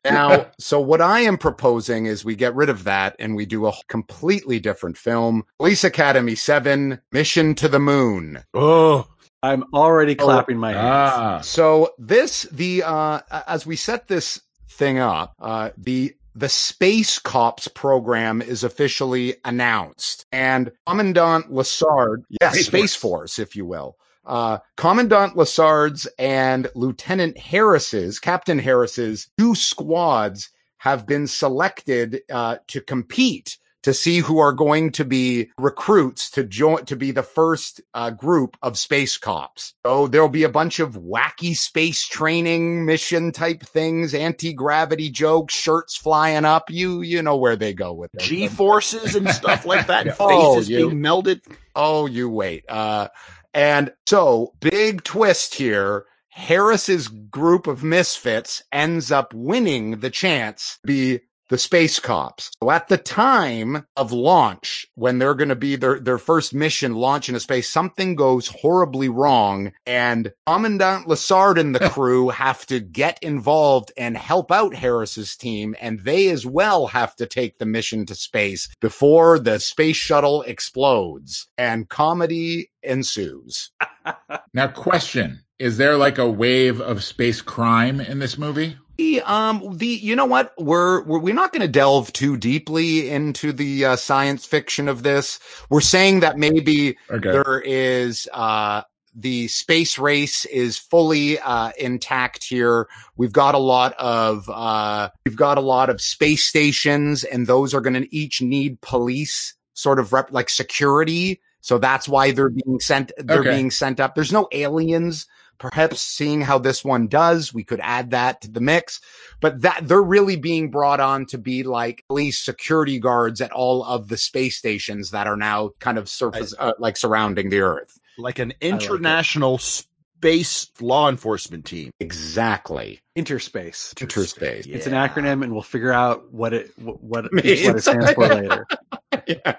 now, so what I am proposing is we get rid of that and we do a completely different film. Police Academy 7, Mission to the Moon. Oh, I'm already clapping my hands. Ah, So this, the, uh, as we set this thing up, uh, the, the Space Cops program is officially announced and Commandant Lassard, yes, Space Space, Force. Force, if you will. Uh, Commandant Lassard's and Lieutenant Harris's, Captain Harris's two squads have been selected, uh, to compete to see who are going to be recruits to join to be the first uh, group of space cops. So there'll be a bunch of wacky space training mission type things, anti gravity jokes, shirts flying up. You you know where they go with. G forces and stuff like that. Oh, Faces you- being melded. Oh, you wait. Uh, and so big twist here. Harris's group of misfits ends up winning the chance to be the space cops. So at the time of launch, when they're going to be their, their first mission launch into space, something goes horribly wrong and Commandant Lassard and the crew have to get involved and help out Harris's team. And they as well have to take the mission to space before the space shuttle explodes and comedy ensues. now question. Is there like a wave of space crime in this movie? The, Um, the, you know what? We're, we're, we're not going to delve too deeply into the uh, science fiction of this. We're saying that maybe okay. there is, uh, the space race is fully uh, intact here. We've got a lot of uh, we've got a lot of space stations, and those are going to each need police sort of rep like security. So that's why they're being sent. They're okay. being sent up. There's no aliens Perhaps seeing how this one does, we could add that to the mix. But that they're really being brought on to be like police security guards at all of the space stations that are now kind of surface, uh, like surrounding the Earth. Like an international like space law enforcement team. Exactly. Interspace. Interspace. It's an acronym, and we'll figure out what it what, what it stands for later. yeah.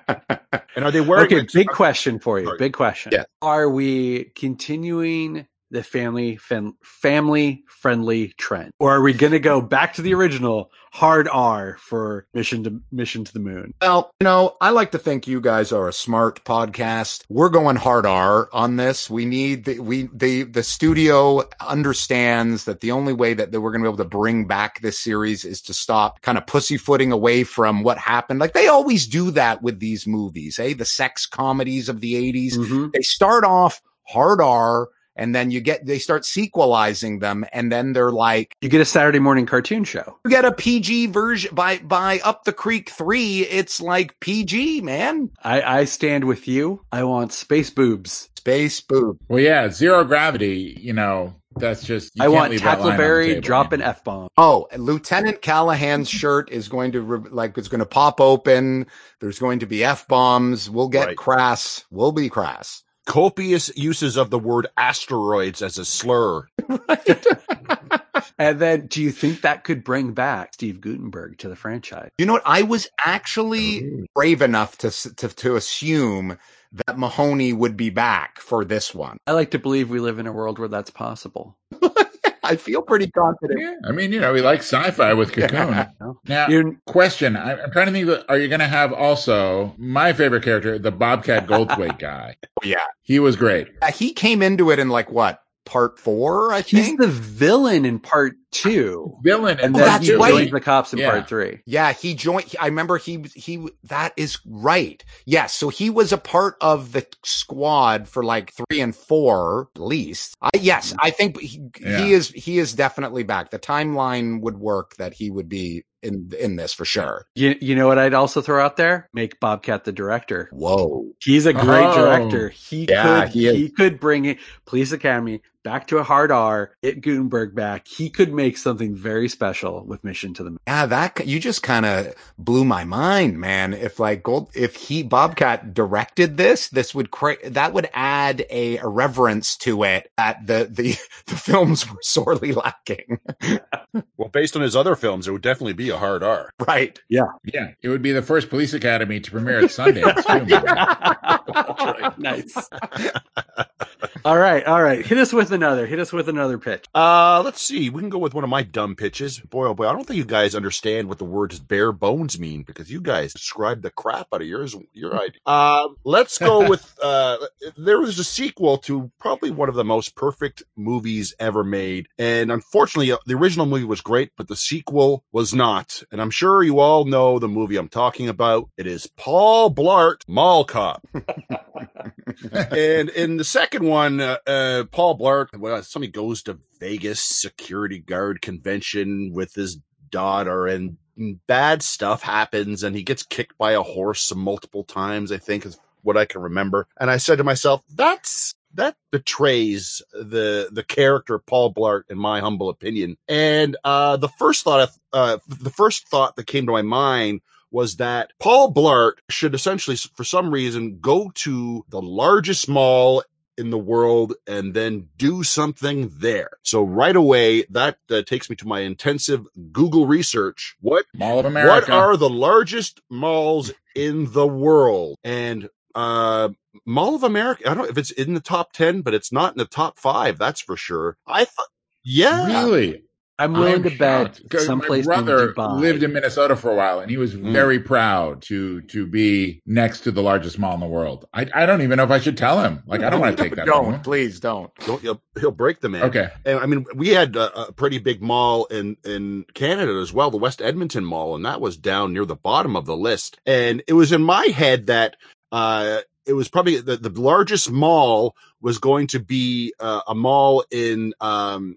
And are they wearing? Okay, big question for you. Big question. Yeah. Are we continuing the family family friendly trend, or are we going to go back to the original hard R for mission to mission to the moon? Well, you know, I like to think you guys are a smart podcast. We're going hard R on this. We need the we the the studio understands that the only way that, that we're going to be able to bring back this series is to stop kind of pussyfooting away from what happened. Like they always do that with these movies, eh? The sex comedies of the 80s. Mm-hmm. They start off hard R and then you get they start sequelizing them and then they're like you get a saturday morning cartoon show you get a pg version by by up the creek 3 it's like pg man i i stand with you i want space boobs space boob well yeah zero gravity you know that's just I want Tackleberry drop an f bomb. Oh, Lieutenant Callahan's shirt is going to re- like it's going to pop open. There's going to be f bombs. We'll get right. crass. We'll be crass copious uses of the word asteroids as a slur. and then do you think that could bring back Steve Guttenberg to the franchise? You know what? I was actually Ooh. brave enough to, to, to assume that Mahoney would be back for this one. I like to believe we live in a world where that's possible. I feel pretty confident. Yeah, I mean, you know, we like sci-fi with Cocoon. now, You're, question: I'm trying to think. Are you going to have also my favorite character, the Bobcat Goldthwait guy? yeah, he was great. Uh, he came into it in like what part four? I think he's the villain in part two. Villain, and oh, then he right. joins the cops in yeah. part three. Yeah, he joined. I remember he he. That is right. Yes, so he was a part of the squad for like three and four at least. I, yes, I think he, yeah. he is. He is definitely back. The timeline would work that he would be in in this for sure. You you know what I'd also throw out there? Make Bobcat the director. Whoa, he's a great oh, director. He yeah, could he, he, could bring it Police Academy back to a hard R, get Guttenberg back. He could make something very special with Mission to the Moon. Yeah, that you just kind of blew my mind, man. If like Gold, if he Bobcat directed this, this would create that would add a irreverence to it that the the the films were sorely lacking. well, based on his other films, it would definitely be a hard R. Right. Yeah. Yeah. It would be the first police academy to premiere at Sundance. too, nice. all right. All right. Hit us with another. Hit us with another pitch. Uh, let's see. We can go with one of my dumb pitches. Boy, oh boy, I don't think you guys understand what the words bare bones mean because you guys described the crap out of yours. Your idea. Uh, let's go with. Uh, there was a sequel to probably one of the most perfect movies ever made, and unfortunately, uh, the original movie was great, but the sequel was not. And I'm sure you all know the movie I'm talking about. It is Paul Blart Mall Cop. and in the second one, uh, uh, Paul Blart, well, somebody goes to Vegas security guard convention with his daughter and bad stuff happens and he gets kicked by a horse multiple times, I think is what I can remember. And I said to myself, that's that betrays the the character of Paul Blart, in my humble opinion. And uh, the first thought, uh, the first thought that came to my mind was that Paul Blart should essentially, for some reason, go to the largest mall in the world and then do something there. So right away, that uh, takes me to my intensive Google research. What Mall of America? What are the largest malls in the world? And uh, Mall of America. I don't know if it's in the top ten, but it's not in the top five. That's for sure. I thought, yeah, really. I'm willing I'm to bet shocked, 'cause someplace my brother in Dubai. lived in Minnesota for a while, and he was Mm. very proud to to be next to the largest mall in the world. I I don't even know if I should tell him. Like I don't want to take that. Don't him. please don't. Don't he'll, he'll break the man. Okay. And I mean, we had a, a pretty big mall in in Canada as well, the West Edmonton Mall, and that was down near the bottom of the list. And it was in my head that uh, it was probably the, the largest mall was going to be uh, a mall in um,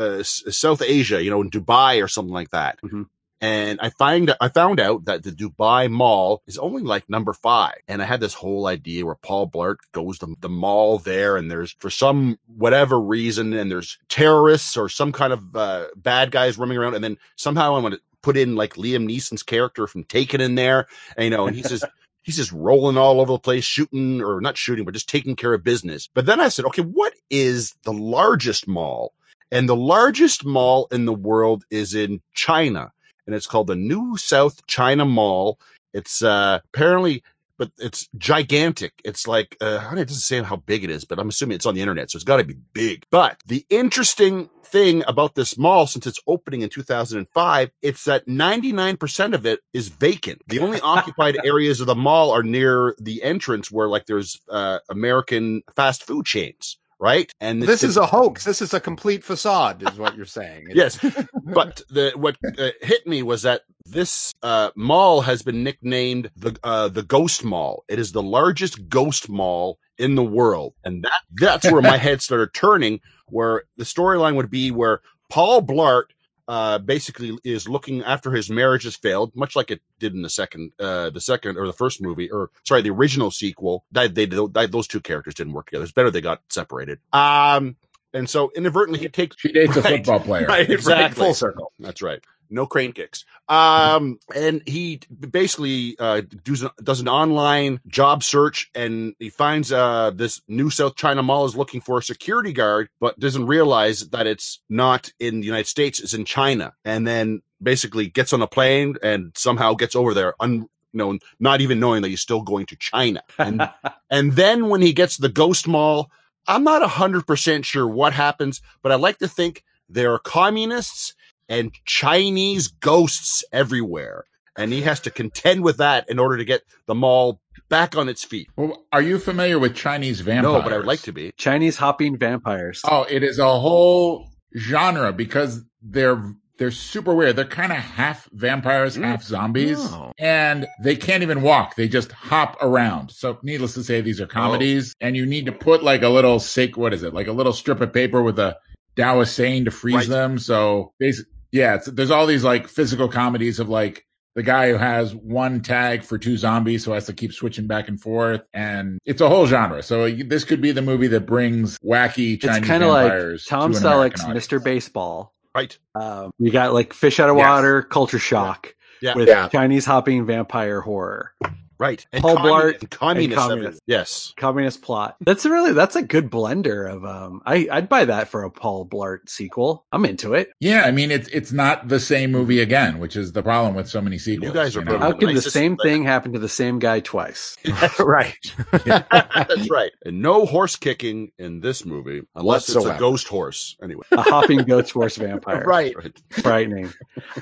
uh, South Asia, you know, in Dubai or something like that. Mhm. And I find I found out that the Dubai Mall is only like number five. And I had this whole idea where Paul Blart goes to the mall there, and there's for some whatever reason, and there's terrorists or some kind of uh, bad guys roaming around, and then somehow I'm going to put in like Liam Neeson's character from Taken in there, and, you know, and he's just he's just rolling all over the place, shooting or not shooting, but just taking care of business. But then I said, okay, what is the largest mall? And the largest mall in the world is in China, and it's called the New South China Mall. It's uh, apparently, but it's gigantic. It's like uh, it doesn't say how big it is, but I'm assuming it's on the internet, so it's got to be big. But the interesting thing about this mall, since it's opening in 2005, it's that 99% of it is vacant. The only occupied areas of the mall are near the entrance, where like there's uh, American fast food chains. Right, and This it's- is a hoax. This is a complete facade, is what you're saying. yes but the what uh, hit me was that this uh, mall has been nicknamed the uh, the ghost mall it is the largest ghost mall in the world and that that's where my head started turning where the storyline would be where paul blart uh, basically is looking after his marriage has failed, much like it did in the second, uh, the second or the first movie, or sorry, the original sequel. That they, they those two characters didn't work together. It's better they got separated. Um, and so inadvertently he takes She dates a football player. Right, exactly. Full circle. That's right. No crane kicks. Um, and he basically uh, does, does an online job search and he finds uh, this new South China Mall is looking for a security guard, but doesn't realize that it's not in the United States, it's in China. And then basically gets on a plane and somehow gets over there, un- you know, not even knowing that he's still going to China. And and then when he gets the Ghost Mall, I'm not 100% sure what happens, but I like to think there are communists and Chinese ghosts everywhere. And he has to contend with that in order to get the mall back on its feet. Well, are you familiar with Chinese vampires? No, but I would like to be. Chinese hopping vampires. Oh, it is a whole genre because they're they're super weird. They're kind of half vampires, Mm. half zombies, Oh. and they can't even walk. They just hop around. So, needless to say, these are comedies, and you need to put like a little sick. What is it? Like a little strip of paper with a Taoist saying to freeze Right. them. So, basically, yeah, it's, there's all these like physical comedies of like the guy who has one tag for two zombies, so has to keep switching back and forth, and it's a whole genre. So this could be the movie that brings wacky Chinese it's kind of like. Tom to Selleck's. Mr. Baseball. Right. Um, you got like fish out of Yes. water, culture shock Yeah. with Yeah. Chinese hopping vampire horror, Right. And Paul commun- Blart and communists and everywhere. Yes. communist plot. That's a really that's a good blender of um. I I'd buy that for a Paul Blart sequel. I'm into it. Yeah, I mean it's it's not the same movie again, which is the problem with so many sequels. You guys are know? How can the nicest- same thing happen to the same guy twice? right. That's right. And no horse kicking in this movie unless it's a ghost horse. Anyway. A hopping ghost horse vampire. Right. Right. Frightening.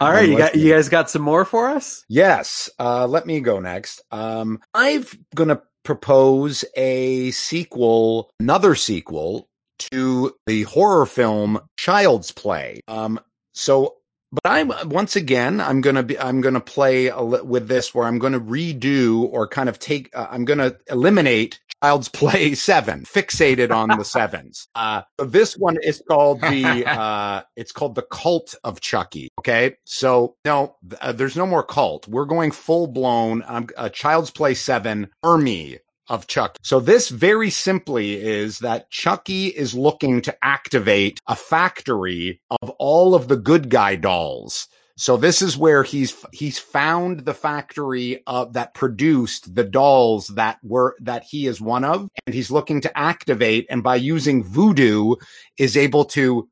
All right, you got you guys got some more for us? Yes. Uh, let me go next. Um, I'm going to propose a sequel, another sequel to the horror film Child's Play. Um, so, but I'm once again, I'm going to be, I'm going to play a, with this where I'm going to redo or kind of take, uh, I'm going to eliminate Child's Play seven, fixated on the sevens. Uh, this one is called the, uh, it's called the Cult of Chucky. Okay. So no, uh, there's no more cult. We're going full blown, um, uh, Child's Play seven, army of Chuck. So this very simply is that Chucky is looking to activate a factory of all of the good guy dolls So this is where he's he's found the factory uh, that produced the dolls that were that he is one of, and he's looking to activate. And by using voodoo, is able to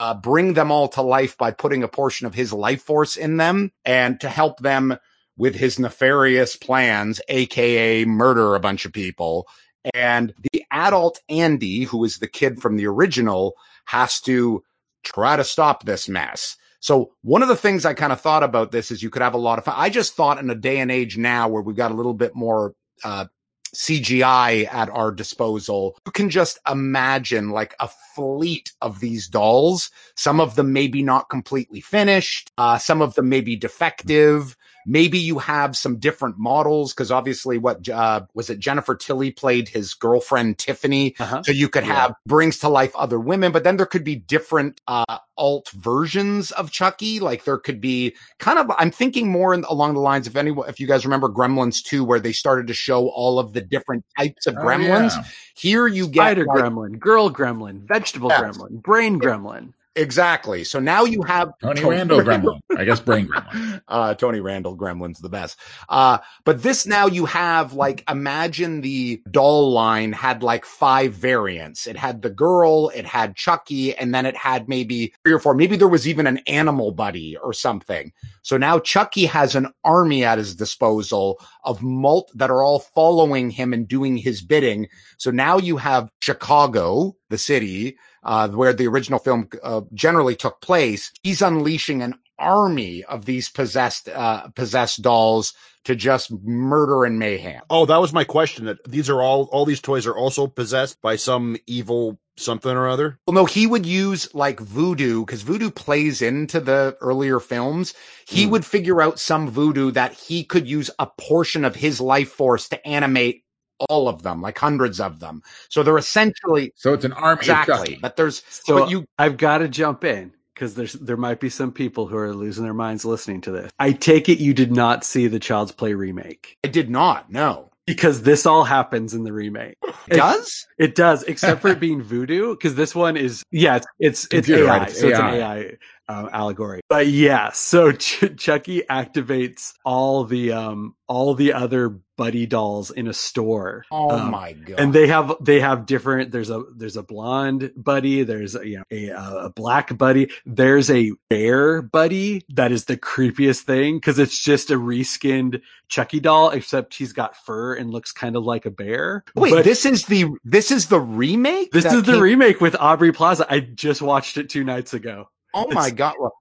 uh, bring them all to life by putting a portion of his life force in them, and to help them with his nefarious plans, aka murder a bunch of people. And the adult Andy, who is the kid from the original, has to try to stop this mess. So one of the things I kind of thought about this is you could have a lot of fun. I just thought in a day and age now where we've got a little bit more uh, CGI at our disposal, you can just imagine like a fleet of these dolls. Some of them maybe not completely finished. Uh, some of them may be defective. Maybe you have some different models because obviously, what uh, was it? Jennifer Tilly played his girlfriend Tiffany, uh-huh. so you could yeah. have brings to life other women, but then there could be different uh, alt versions of Chucky. Like there could be kind of. I'm thinking more in, along the lines of anyone. If you guys remember Gremlins 2, where they started to show all of the different types of oh, gremlins. Yeah. Here you get spider like, gremlin, girl gremlin, vegetable yes. gremlin, brain gremlin. Exactly. So now you have Tony, Tony Randall Gremlin. I guess Brain Gremlin. Uh, Tony Randall Gremlin's the best. Uh, but this now you have like, imagine the doll line had like five variants. It had the girl, it had Chucky, and then it had maybe three or four. Maybe there was even an animal buddy or something. So now Chucky has an army at his disposal of mult that are all following him and doing his bidding. So now you have Chicago, the city uh, where the original film uh, generally took place, he's unleashing an army of these possessed uh, possessed dolls to just murder and mayhem. Oh, that was my question. That these are all all these toys are also possessed by some evil something or other. Well, no, he would use like voodoo because voodoo plays into the earlier films. He mm. would figure out some voodoo that he could use a portion of his life force to animate all of them, like hundreds of them. So they're essentially so it's an army exactly. But there's so but you. I've got to jump in because there's there might be some people who are losing their minds listening to this. I take it you did not see the Child's Play remake. I did not. No. Because this all happens in the remake. It does? It does, except for it being voodoo. Because this one is, yeah, it's it's, it's AI, so AI. it's an AI uh, allegory. But yeah, so Ch- Chucky activates all the um all the other buddy dolls in a store. Oh um, my god! And they have they have different. There's a there's a blonde buddy. There's a, you know a, a black buddy. There's a bear buddy that is the creepiest thing because it's just a reskinned Chucky doll, except he's got fur and looks kind of like a bear. Wait, but this is the this is the remake. This is the remake with Aubrey Plaza. I just watched it two nights ago. Oh my god! Well,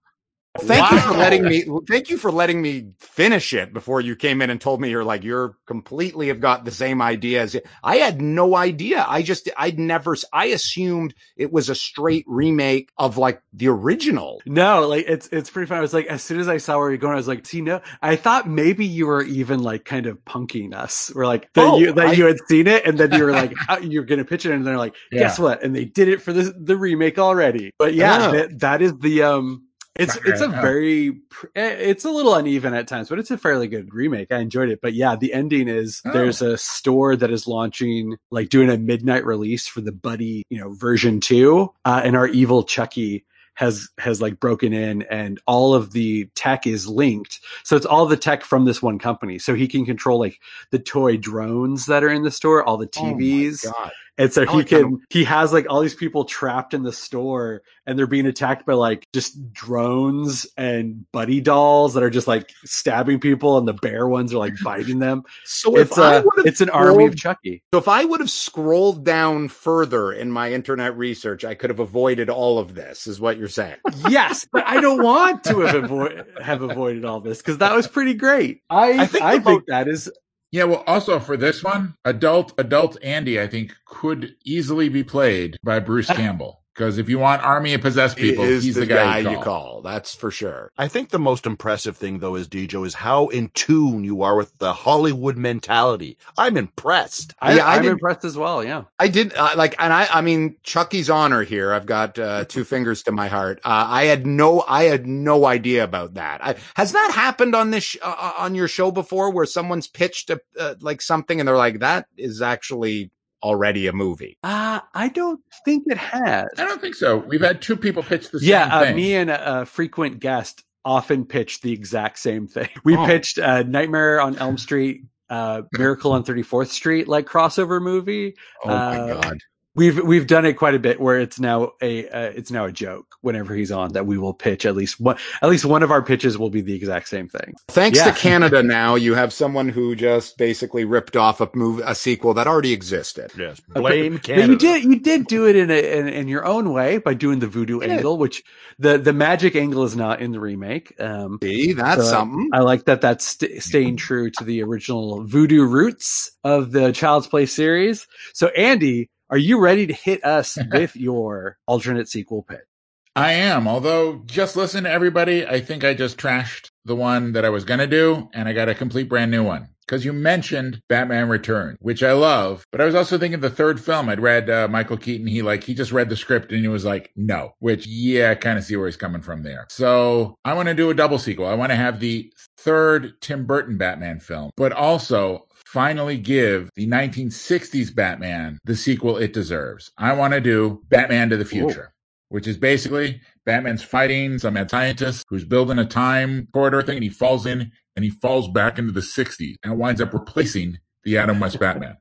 Thank wow. you for letting me. Thank you for letting me finish it before you came in and told me you're like you're completely have got the same idea as I had no idea. I just I'd never. I assumed it was a straight remake of like the original. No, like it's it's pretty fun. I was like, as soon as I saw where you're going, I was like, see, no, I thought maybe you were even like kind of punking us. We're like that oh, you that I, you had seen it, and then you were like you're gonna pitch it, and they're like, yeah. guess what? And they did it for the the remake already. But yeah, oh. that, that is the um it's it's a very eh, it's a little uneven at times, but it's a fairly good remake. I enjoyed it, but yeah, the ending is oh. there's a store that is launching like doing a midnight release for the Buddy you know version two, uh, and our evil Chucky has has like broken in and all of the tech is linked. So it's all the tech from this one company. So he can control like the toy drones that are in the store all the tvs oh and so he can, he has like all these people trapped in the store and they're being attacked by like just drones and buddy dolls that are just like stabbing people and the bear ones are like biting them. So it's uh, a, it's an army of Chucky. So if I would have scrolled down further in my internet research, I could have avoided all of this is what you're saying. yes, but I don't want to have avoid, have avoided all this because that was pretty great. I, I think, I think that is yeah, well, also for this one, adult adult Andy, I think, could easily be played by Bruce Campbell. Because if you want army of possessed people, he's the, the guy, guy, you, call. you, call. That's for sure. I think the most impressive thing though is Dejo is how in tune you are with the Hollywood mentality. I'm impressed. I, yeah, I'm impressed as well. Yeah, I did uh, like, and I, I mean, Chucky's honor here. I've got uh, two fingers to my heart. Uh, I had no, I had no idea about that. I, has that happened on this sh- uh, uh, on your show before, where someone's pitched a, uh, like something and they're like, that is actually already a movie? Uh, I don't think it has. I don't think so. We've had two people pitch the yeah, same uh, me and a, a, frequent guest often pitch the exact same thing. We Oh. pitched uh, Nightmare on Elm Street, uh, Miracle on 34th Street, like crossover movie. Oh my Uh, god. We've we've done it quite a bit where it's now a uh, it's now a joke whenever he's on that we will pitch at least one at least one of our pitches will be the exact same thing. Thanks yeah. to Canada now, you have someone who just basically ripped off a move a sequel that already existed. Yes. Blame But Canada. you did you did do it in a in, in your own way by doing the voodoo Yeah. angle, which the the magic angle is not in the remake. Um, See, that's So, something. I like that that's st- staying true to the original voodoo roots of the Child's Play series. So, Andy, are you ready to hit us with your alternate sequel pitch? I am. Although, just listen to everybody. I think I just trashed the one that I was going to do, and I got a complete brand new one. Because you mentioned Batman Return, which I love, but I was also thinking the third film. I'd read uh, Michael Keaton. He like he just read the script and he was like, "No," which yeah, I kind of see where he's coming from there. So I want to do a double sequel. I want to have the third Tim Burton Batman film, but also finally give the 1960s Batman the sequel it deserves. I want to do Batman to the Future which is basically Batman's fighting some mad scientist who's building a time corridor thing and he falls in and he falls back into the 60s and winds up replacing the Adam West Batman.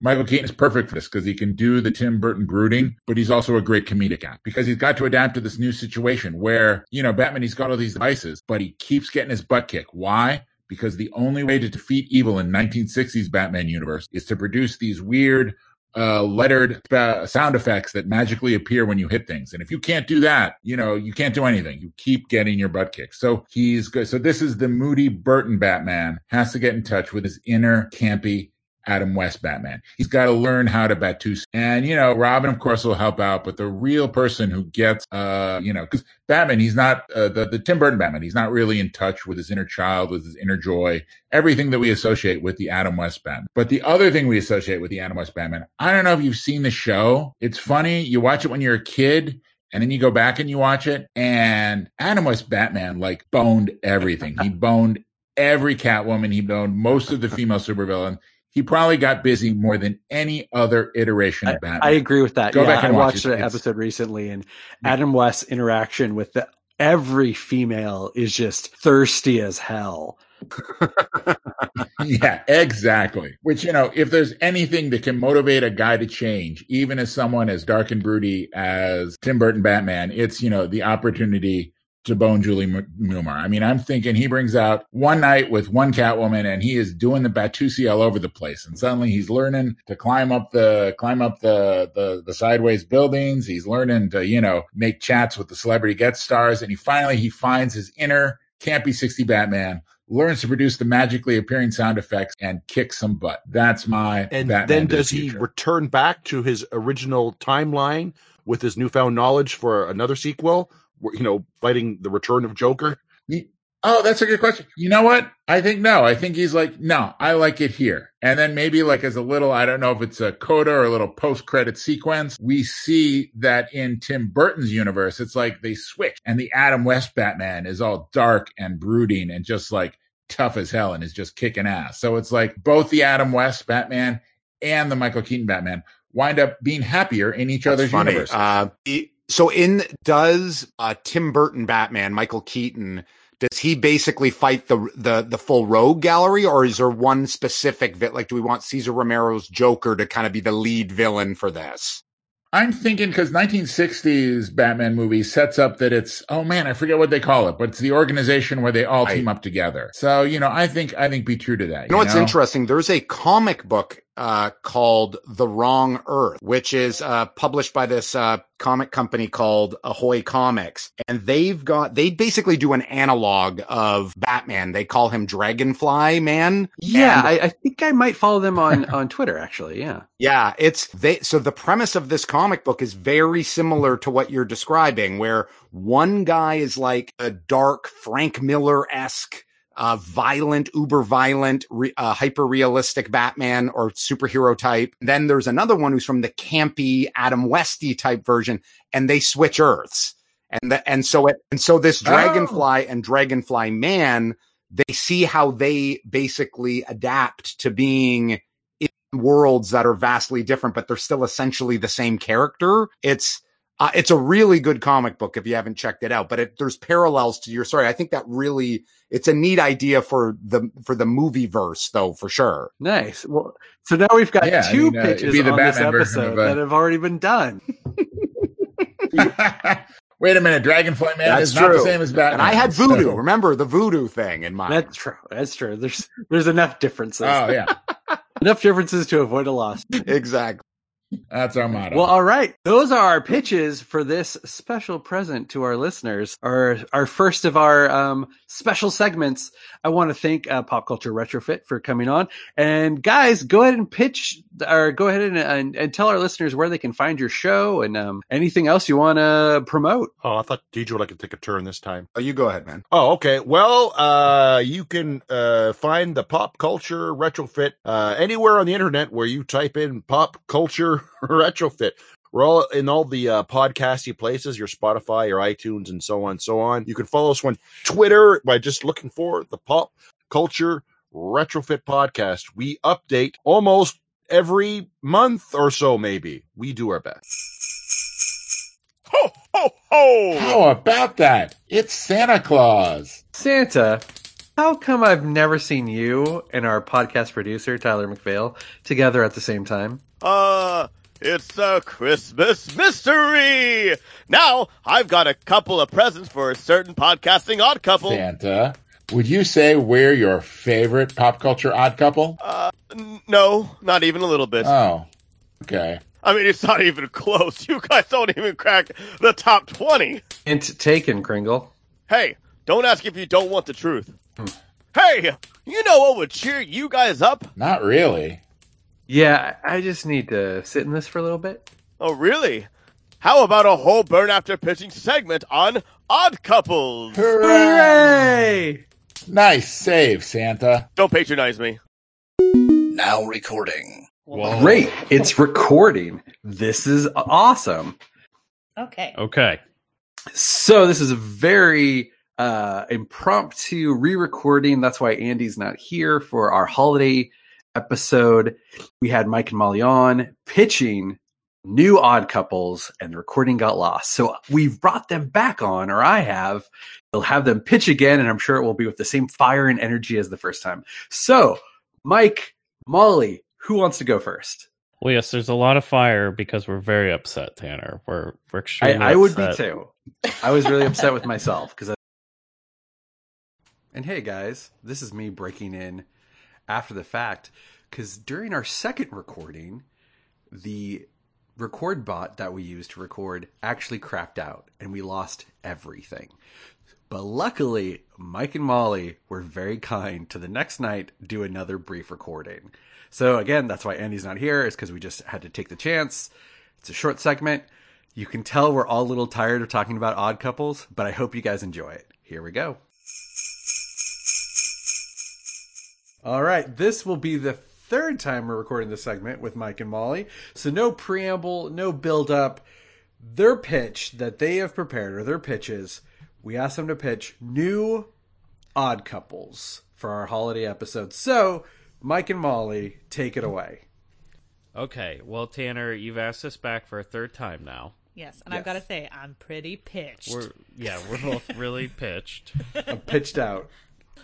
Michael Keaton is perfect for this because he can do the Tim Burton brooding, but he's also a great comedic act because he's got to adapt to this new situation where, you know, Batman, he's got all these devices, but he keeps getting his butt kicked. Why? Because the only way to defeat evil in 1960s Batman universe is to produce these weird uh, lettered uh, sound effects that magically appear when you hit things. And if you can't do that, you know, you can't do anything. You keep getting your butt kicked. So he's good. So this is the moody Burton Batman has to get in touch with his inner campy Adam West Batman. He's got to learn how to Batusi. And, you know, Robin, of course, will help out, but the real person who gets, uh, you know, because Batman, he's not, uh, the, the Tim Burton Batman, he's not really in touch with his inner child, with his inner joy, everything that we associate with the Adam West Batman. But the other thing we associate with the Adam West Batman, I don't know if you've seen the show. It's funny. You watch it when you're a kid. And then you go back and you watch it, and Adam West Batman like boned everything. He boned every Catwoman. He boned most of the female supervillain. He probably got busy more than any other iteration of Batman. I agree with that. Go yeah, back and I watch watched it. an episode recently, and Adam West's interaction with the, every female is just thirsty as hell. yeah, exactly. Which, you know, if there's anything that can motivate a guy to change, even as someone as dark and broody as Tim Burton Batman, it's, you know, the opportunity to bone Julie Newmar. I mean, I'm thinking he brings out one night with one Catwoman and he is doing the Batusi all over the place. And suddenly he's learning to climb up the, climb up the, the, the sideways buildings. He's learning to, you know, make chats with the celebrity guest stars. And he finally, he finds his inner campy 60 Batman learns to produce the magically appearing sound effects and kick some butt. That's my And Batman then to the does he return back to his original timeline with his newfound knowledge for another sequel? You know, fighting the return of Joker. Oh, that's a good question. You know what? I think no. I think he's like, no, I like it here. And then maybe like as a little, I don't know if it's a coda or a little post credit sequence, we see that in Tim Burton's universe, it's like they switch and the Adam West Batman is all dark and brooding and just like tough as hell and is just kicking ass. So it's like both the Adam West Batman and the Michael Keaton Batman wind up being happier in each That's other's funny. universe. Uh, e- so in does uh, Tim Burton Batman, Michael Keaton, does he basically fight the the the full rogue gallery, or is there one specific vi- like do we want Cesar Romero's Joker to kind of be the lead villain for this? I'm thinking because 1960s Batman movie sets up that it's oh man I forget what they call it but it's the organization where they all team up together. So you know I think I think be true to that. You know what's interesting? There's a comic book uh, called The Wrong Earth, which is uh, published by this uh, comic company called Ahoy Comics, and they've got they basically do an analog of Batman. They call him Dragonfly Man. Yeah, And- I, I think I might follow them on on Twitter. Actually, yeah. Yeah, it's they so the premise of this comic book is very similar to what you're describing, where one guy is like a dark Frank Miller-esque uh, violent, uber violent, re- uh, hyper realistic Batman or superhero type. Then there's another one who's from the campy Adam Westy type version, and they switch Earths. And the, and so it and so this Oh. Dragonfly and Dragonfly Man, they see how they basically adapt to being in worlds that are vastly different, but they're still essentially the same character. It's Uh, it's a really good comic book if you haven't checked it out, but it, there's parallels to your story. I think that really, it's a neat idea for the, for the movie verse though, for sure. Nice. Well, so now we've got Yeah, I two mean, uh, pitches it'd be the on this Batman version episode of, uh, that have already been done. Wait a minute, Dragonfly Man That's is not the same as Batman. And I had voodoo. so- Remember the voodoo thing in mind. That's true. That's true. There's there's enough differences. Oh yeah, Enough differences to avoid a loss. exactly. That's our motto. Well, all right. Those are our pitches for this special present to our listeners. Our our first of our um, special segments. I want to thank uh, Pop Culture Retrofit for coming on. And guys, go ahead and pitch or go ahead and, and, and tell our listeners where they can find your show and um, anything else you want to promote. Oh, I thought DJ would like to take a turn this time. Oh, you go ahead, man. Oh, okay. Well, uh, you can uh, find the pop culture retrofit uh, anywhere on the internet where you type in pop culture retrofit. We're all in all the uh, podcasty places, your Spotify, your iTunes, and so on and so on. You can follow us on Twitter by just looking for the pop culture retrofit podcast. We update almost every month or so, maybe. We do our best. Ho, ho, ho! How about that? It's Santa Claus. Santa, how come I've never seen you and our podcast producer, Tyler McPhail, together at the same time? Uh, it's a Christmas mystery! Now, I've got a couple of presents for a certain podcasting odd couple. Santa, would you say we're your favorite pop culture odd couple? Uh, n- no, not even a little bit. Oh, okay. I mean, it's not even close. You guys don't even crack the top 20. Hint taken, Kringle. Hey, don't ask if you don't want the truth. Hey, you know what would cheer you guys up? Not really. Yeah, I I just need to sit in this for a little bit. Oh, really? How about a whole burn after pitching segment on odd couples? Hooray! Nice save, Santa. Don't patronize me. Now recording. Great. It's recording. This is awesome. Okay. Okay. So this is a very uh impromptu re-recording. That's why Andy's not here for our holiday episode. We had Mike and Molly on pitching new odd couples and the recording got lost. So we've brought them back on, or I have. We'll have them pitch again, and I'm sure it will be with the same fire and energy as the first time. So, Mike, Molly, who wants to go first? Well, yes, there's a lot of fire because we're very upset, Tanner. We're we're I, extremely. I would be too. I was really upset with myself because. I... And hey, guys, this is me breaking in after the fact because during our second recording, the record bot that we used to record actually crapped out and we lost everything. But luckily, Mike and Molly were very kind to the next night do another brief recording. So again, that's why Andy's not here, is because we just had to take the chance. It's a short segment. You can tell we're all a little tired of talking about odd couples, but I hope you guys enjoy it. Here we go. All right, this will be the third time we're recording this segment with Mike and Molly. So no preamble, no build up. Their pitch that they have prepared or their pitches, we asked them to pitch new odd couples for our holiday episode. So, Mike and Molly, take it away. Okay. Well, Tanner, you've asked us back for a third time now. Yes, and I've got to say, I'm pretty pitched. We're yeah, we're both really pitched, I'm pitched out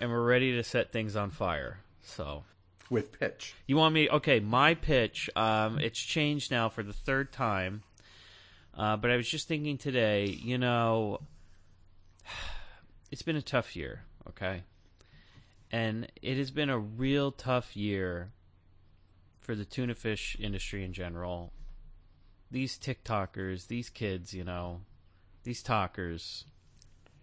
and we're ready to set things on fire. So with pitch. you want me? Okay, my pitch. Um, it's changed now for the third time. Uh, but I was just thinking today. You know, it's been a tough year. Okay, and it has been a real tough year for the tuna fish industry in general. These TikTokers, these kids, you know, these talkers,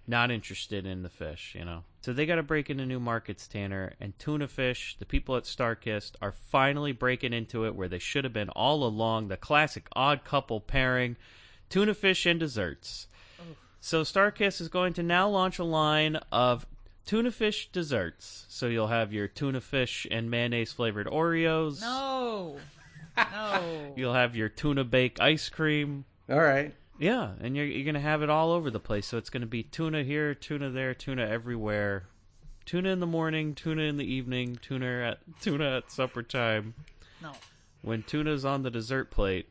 not interested in the fish, you know. So they got to break into new markets, Tanner. And tuna fish, the people at Starkist are finally breaking into it where they should have been all along. The classic odd couple pairing, tuna fish and desserts. So Starkist is going to now launch a line of tuna fish desserts. So you'll have your tuna fish and mayonnaise flavored Oreos. no, no. You'll have your tuna bake ice cream. All right. Yeah, and you're you're gonna have it all over the place. So it's gonna be tuna here, tuna there, tuna everywhere. Tuna in the morning, tuna in the evening, tuna at tuna at supper time. no. When tuna's on the dessert plate,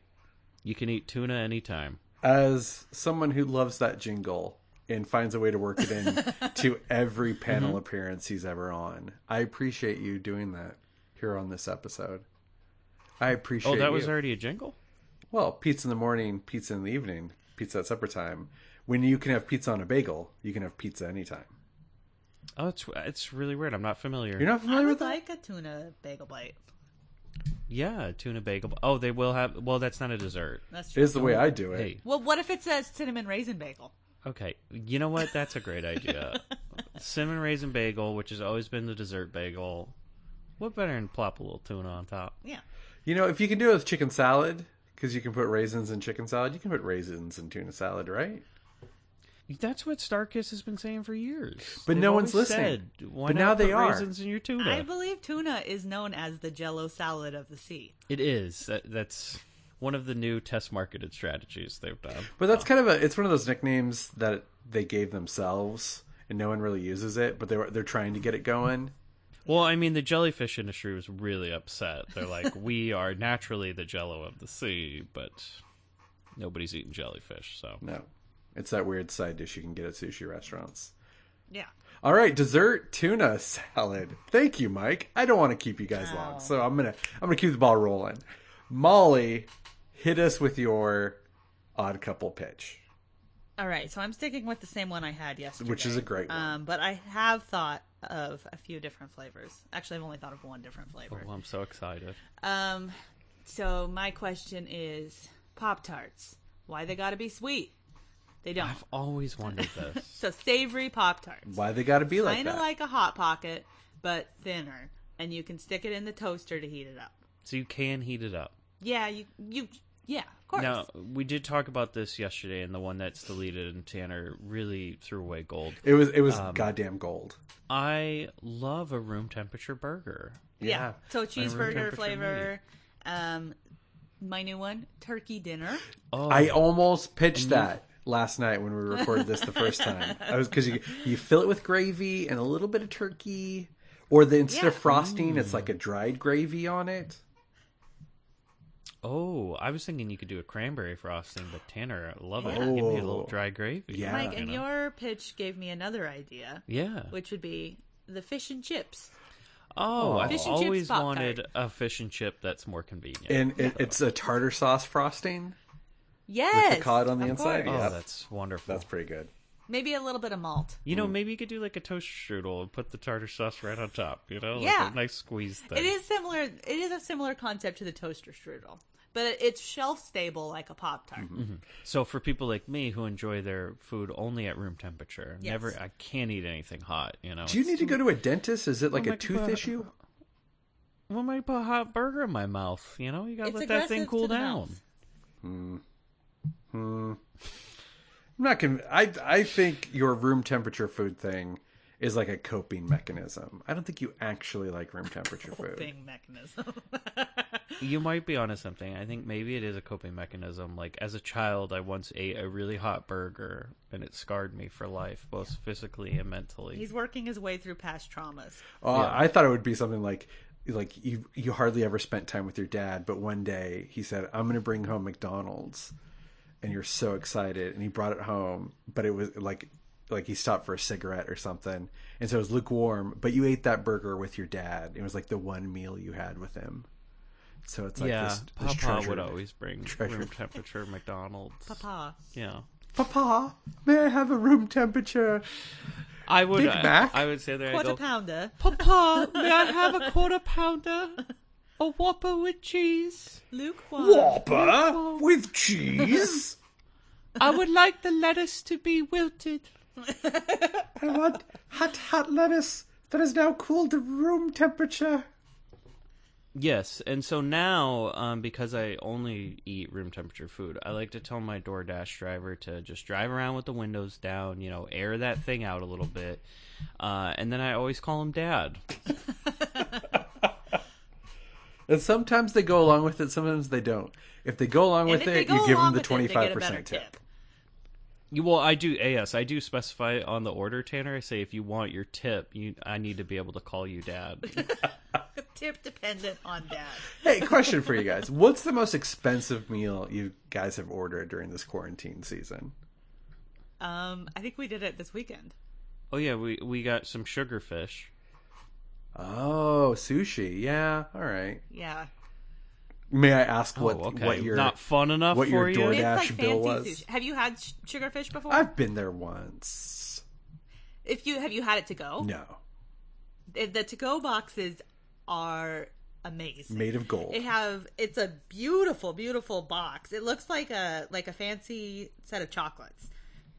you can eat tuna anytime. As someone who loves that jingle and finds a way to work it in to every panel Mm-hmm. appearance he's ever on, I appreciate you doing that here on this episode. I appreciate Oh, that was already a jingle. Well, pizza in the morning, pizza in the evening, pizza at supper time. When you can have pizza on a bagel, you can have pizza anytime. Oh, it's it's really weird. I'm not familiar. You're not I familiar with would that? like a tuna bagel bite. Yeah, tuna bagel. Oh, they will have. Well, that's not a dessert. That's true. is the way I do it. Hey, Well, what if it says cinnamon raisin bagel? okay. You know what? That's a great idea. Cinnamon raisin bagel, which has always been the dessert bagel. What better than plop a little tuna on top? Yeah. You know, if you can do it with chicken salad, because you can put raisins in chicken salad, you can put raisins in tuna salad, right? That's what Starkist has been saying for years. But They've no one's always listening. said, Why But not now they put are. Raisins in your tuna. I believe tuna is known as the jello salad of the sea. It is. That, that's one of the new test marketed strategies they've done. But that's kind of a it's one of those nicknames that they gave themselves and no one really uses it, but they were they're trying to get it going. Well, I mean, the jellyfish industry was really upset. They're like, we are naturally the jello of the sea, but nobody's eating jellyfish. So No. It's that weird side dish you can get at sushi restaurants. Yeah. All right, dessert tuna salad. Thank you, Mike. I don't want to keep you guys long, so I'm gonna I'm gonna keep the ball rolling. Molly, hit us with your odd couple pitch, All right, so I'm sticking with the same one I had yesterday, which is a great one. Um, but I have thought of a few different flavors. Actually, I've only thought of one different flavor. oh, I'm so excited. Um, so my question is Pop Tarts. Why they gotta be sweet? They don't. I've always wondered this. So savory Pop Tarts. Why they got to be like Kind of that? like a hot pocket, but thinner, and you can stick it in the toaster to heat it up. so you can heat it up. Yeah, you you yeah, of course. Now, we did talk about this yesterday, and the one that's deleted, and Tanner really threw away gold. it was it was Um, goddamn gold. I love a room temperature burger. yeah. So cheeseburger flavor. Um, my new one, turkey dinner. Oh, I almost pitched that last night when we recorded this the first time. I was because you you fill it with gravy and a little bit of turkey, or the instead of Yeah. frosting, it's like a dried gravy on it. Oh, I was thinking you could do a cranberry frosting, but Tanner, I love it. Give me a little dry gravy. Yeah. Mike, you and know? your pitch gave me another idea, yeah. which would be the fish and chips. Oh, I've Fish and chips always Pop-Tart. wanted a fish and chip that's more convenient. And it, it's a tartar sauce frosting. Yes, the cod on the of inside? course. oh, Yep. that's wonderful. That's pretty good. Maybe a little bit of malt. You know, maybe you could do like a toast strudel and put the tartar sauce right on top. You know, Yeah. like a nice squeeze thing. It is similar. It is a similar concept to the toaster strudel, but it's shelf stable like a pop tart. Mm-hmm. Mm-hmm. So for people like me who enjoy their food only at room temperature, Yes. never I can't eat anything hot. You know, Do you need to go to a dentist? Is it like Oh a tooth God. issue? What might put a hot burger in my mouth? You know, you gotta It's let that thing cool to the down. mouth. Hmm. Hmm. I'm not conv- I I think your room temperature food thing is like a coping mechanism. I don't think you actually like room temperature food. Coping mechanism. You might be onto something. I think maybe it is a coping mechanism. Like as a child, I once ate a really hot burger, and it scarred me for life, both physically and mentally. He's working his way through past traumas. Uh, I thought it would be something like like you you hardly ever spent time with your dad, but one day he said, "I'm going to bring home McDonald's," and you're so excited, and he brought it home, but it was like like he stopped for a cigarette or something, and so it was lukewarm. But you ate that burger with your dad. It was like the one meal you had with him. So it's like yeah, this, this Papa would always bring treasured- room temperature McDonald's. Papa. Yeah, Papa, may I have a room temperature? I would. Big I, Mac? I would say there. I Quarter go, pounder. Papa, may I have a quarter pounder, a Whopper with cheese? Lukewarm. Whopper with cheese. I would like the lettuce to be wilted. I want hot, hot lettuce that is now cooled to room temperature. Yes, and so now, um, because I only eat room temperature food, I like to tell my DoorDash driver to just drive around with the windows down, you know, air that thing out a little bit, uh, and then I always call him Dad. And sometimes they go along with it, sometimes they don't. If they go along And with it, you give them the with it, they twenty get five a better percent tip. You, well, I do. Yes, I do specify on the order, Tanner. I say if you want your tip, you I need to be able to call you dad. Tip dependent on dad. Hey, question for you guys. What's the most expensive meal you guys have ordered during this quarantine season? Um, I think we did it this weekend. oh yeah, we we got some sugar fish. Oh, sushi. Yeah, all right. Yeah. May I ask Oh, what okay. what your Not fun enough what your for you? DoorDash It's like bill was? sushi. Have you had sh- sugarfish before? I've been there once. If you have you had it to go? No, The- The to go boxes are amazing. made of gold. It have it's a beautiful, beautiful box. It looks like a like a fancy set of chocolates,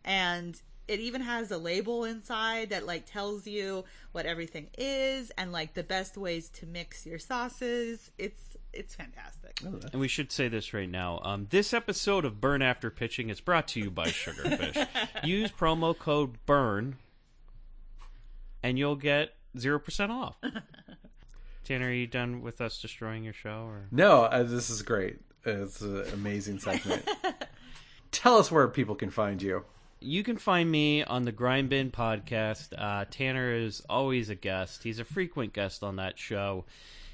and it even has a label inside that like tells you what everything is and like the best ways to mix your sauces. It's it's fantastic. And we should say this right now. Um, this episode of Burn After Pitching is brought to you by Sugarfish. Use promo code BURN, and you'll get zero percent off. Tanner, are you done with us destroying your show? Or No, uh, this is great. It's an amazing segment. Tell us where people can find you. you can find me on the Grind Bin podcast. Uh, Tanner is always a guest. He's a frequent guest on that show.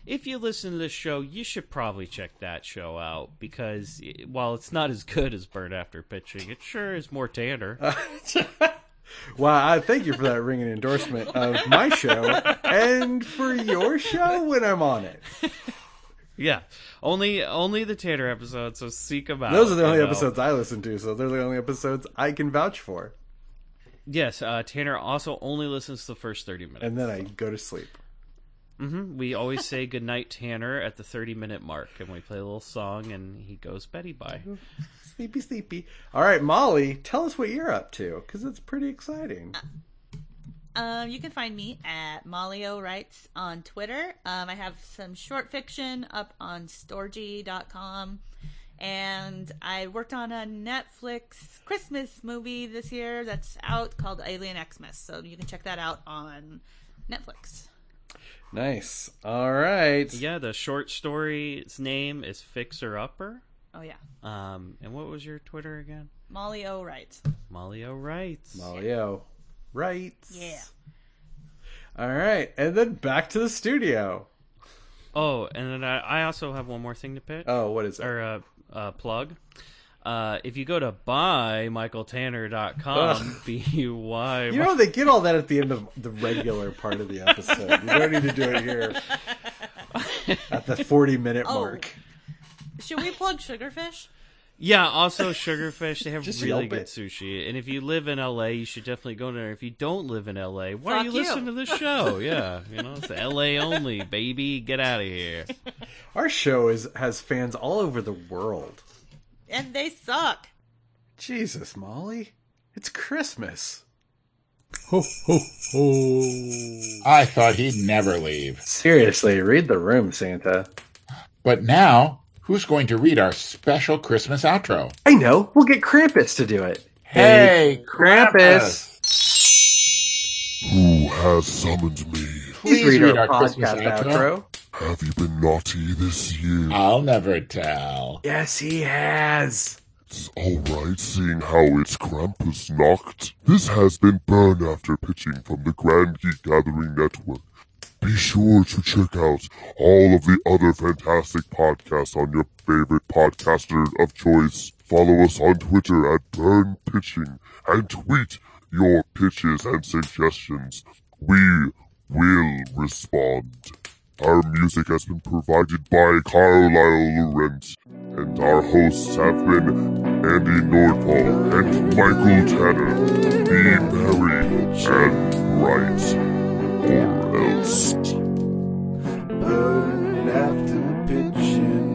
If you listen to this show, you should probably check that show out because while it's not as good as Burn After Pitching, it sure is more Tanner. Well, I thank you for that ringing endorsement of my show and for your show when I'm on it. Yeah, only only the Tanner episodes. So seek them out. Those are the only episodes I listen to, so they're the only episodes I can vouch for. Yes, uh, Tanner also only listens to the first thirty minutes. And then I go to sleep. Hmm We always say goodnight, Tanner, at the thirty minute mark, and we play a little song, and he goes Betty bye. Sleepy, sleepy. All right, Molly, tell us what you're up to because it's pretty exciting. Um, you can find me at Molly O Writes on Twitter. Um, I have some short fiction up on Storgy.com. And I worked on a Netflix Christmas movie this year that's out called Alien Xmas. So you can check that out on Netflix. Nice. All right. Yeah, the short story's name is Fixer Upper. Oh, yeah. Um, and what was your Twitter again? Molly O Writes. Molly O writes. Molly O. Right. Yeah. All right. And then back to the studio. Oh, and then I, I also have one more thing to pitch Oh, what is it? or uh, uh, plug. Uh, if you go to buymichaeltanner.com, b u y. You know, they get all that at the end of the regular part of the episode. You don't need to do it here at the 40 minute Oh. mark. Should we plug Sugarfish? Yeah, also Sugarfish. They have Just really good it. sushi. And if you live in LA, you should definitely go there. If you don't live in LA, why are you you. listening to this show? yeah, you know, it's LA only, baby. Get out of here. Our show is has fans all over the world. And they suck. Jesus, Molly. It's Christmas. Ho, ho, ho. I thought he'd never leave. Seriously, read the room, Santa. But now, who's going to read our special Christmas outro? I know. We'll get Krampus to do it. Hey, Krampus. Who has summoned me? Please, Please read, our, Christmas podcast outro. outro. Have you been naughty this year? I'll never tell. Yes, he has. It's alright seeing how it's Krampusnacht. This has been Burn After Pitching from the Grand Geek Gathering Network. Be sure to check out all of the other fantastic podcasts on your favorite podcaster of choice. Follow us on Twitter at Burn Pitching and tweet your pitches and suggestions. We will respond. Our music has been provided by Carlisle Lorenz, and our hosts have been Andy Nordvall and Michael Tanner. Be merry and bright, or else. Burn after pitching.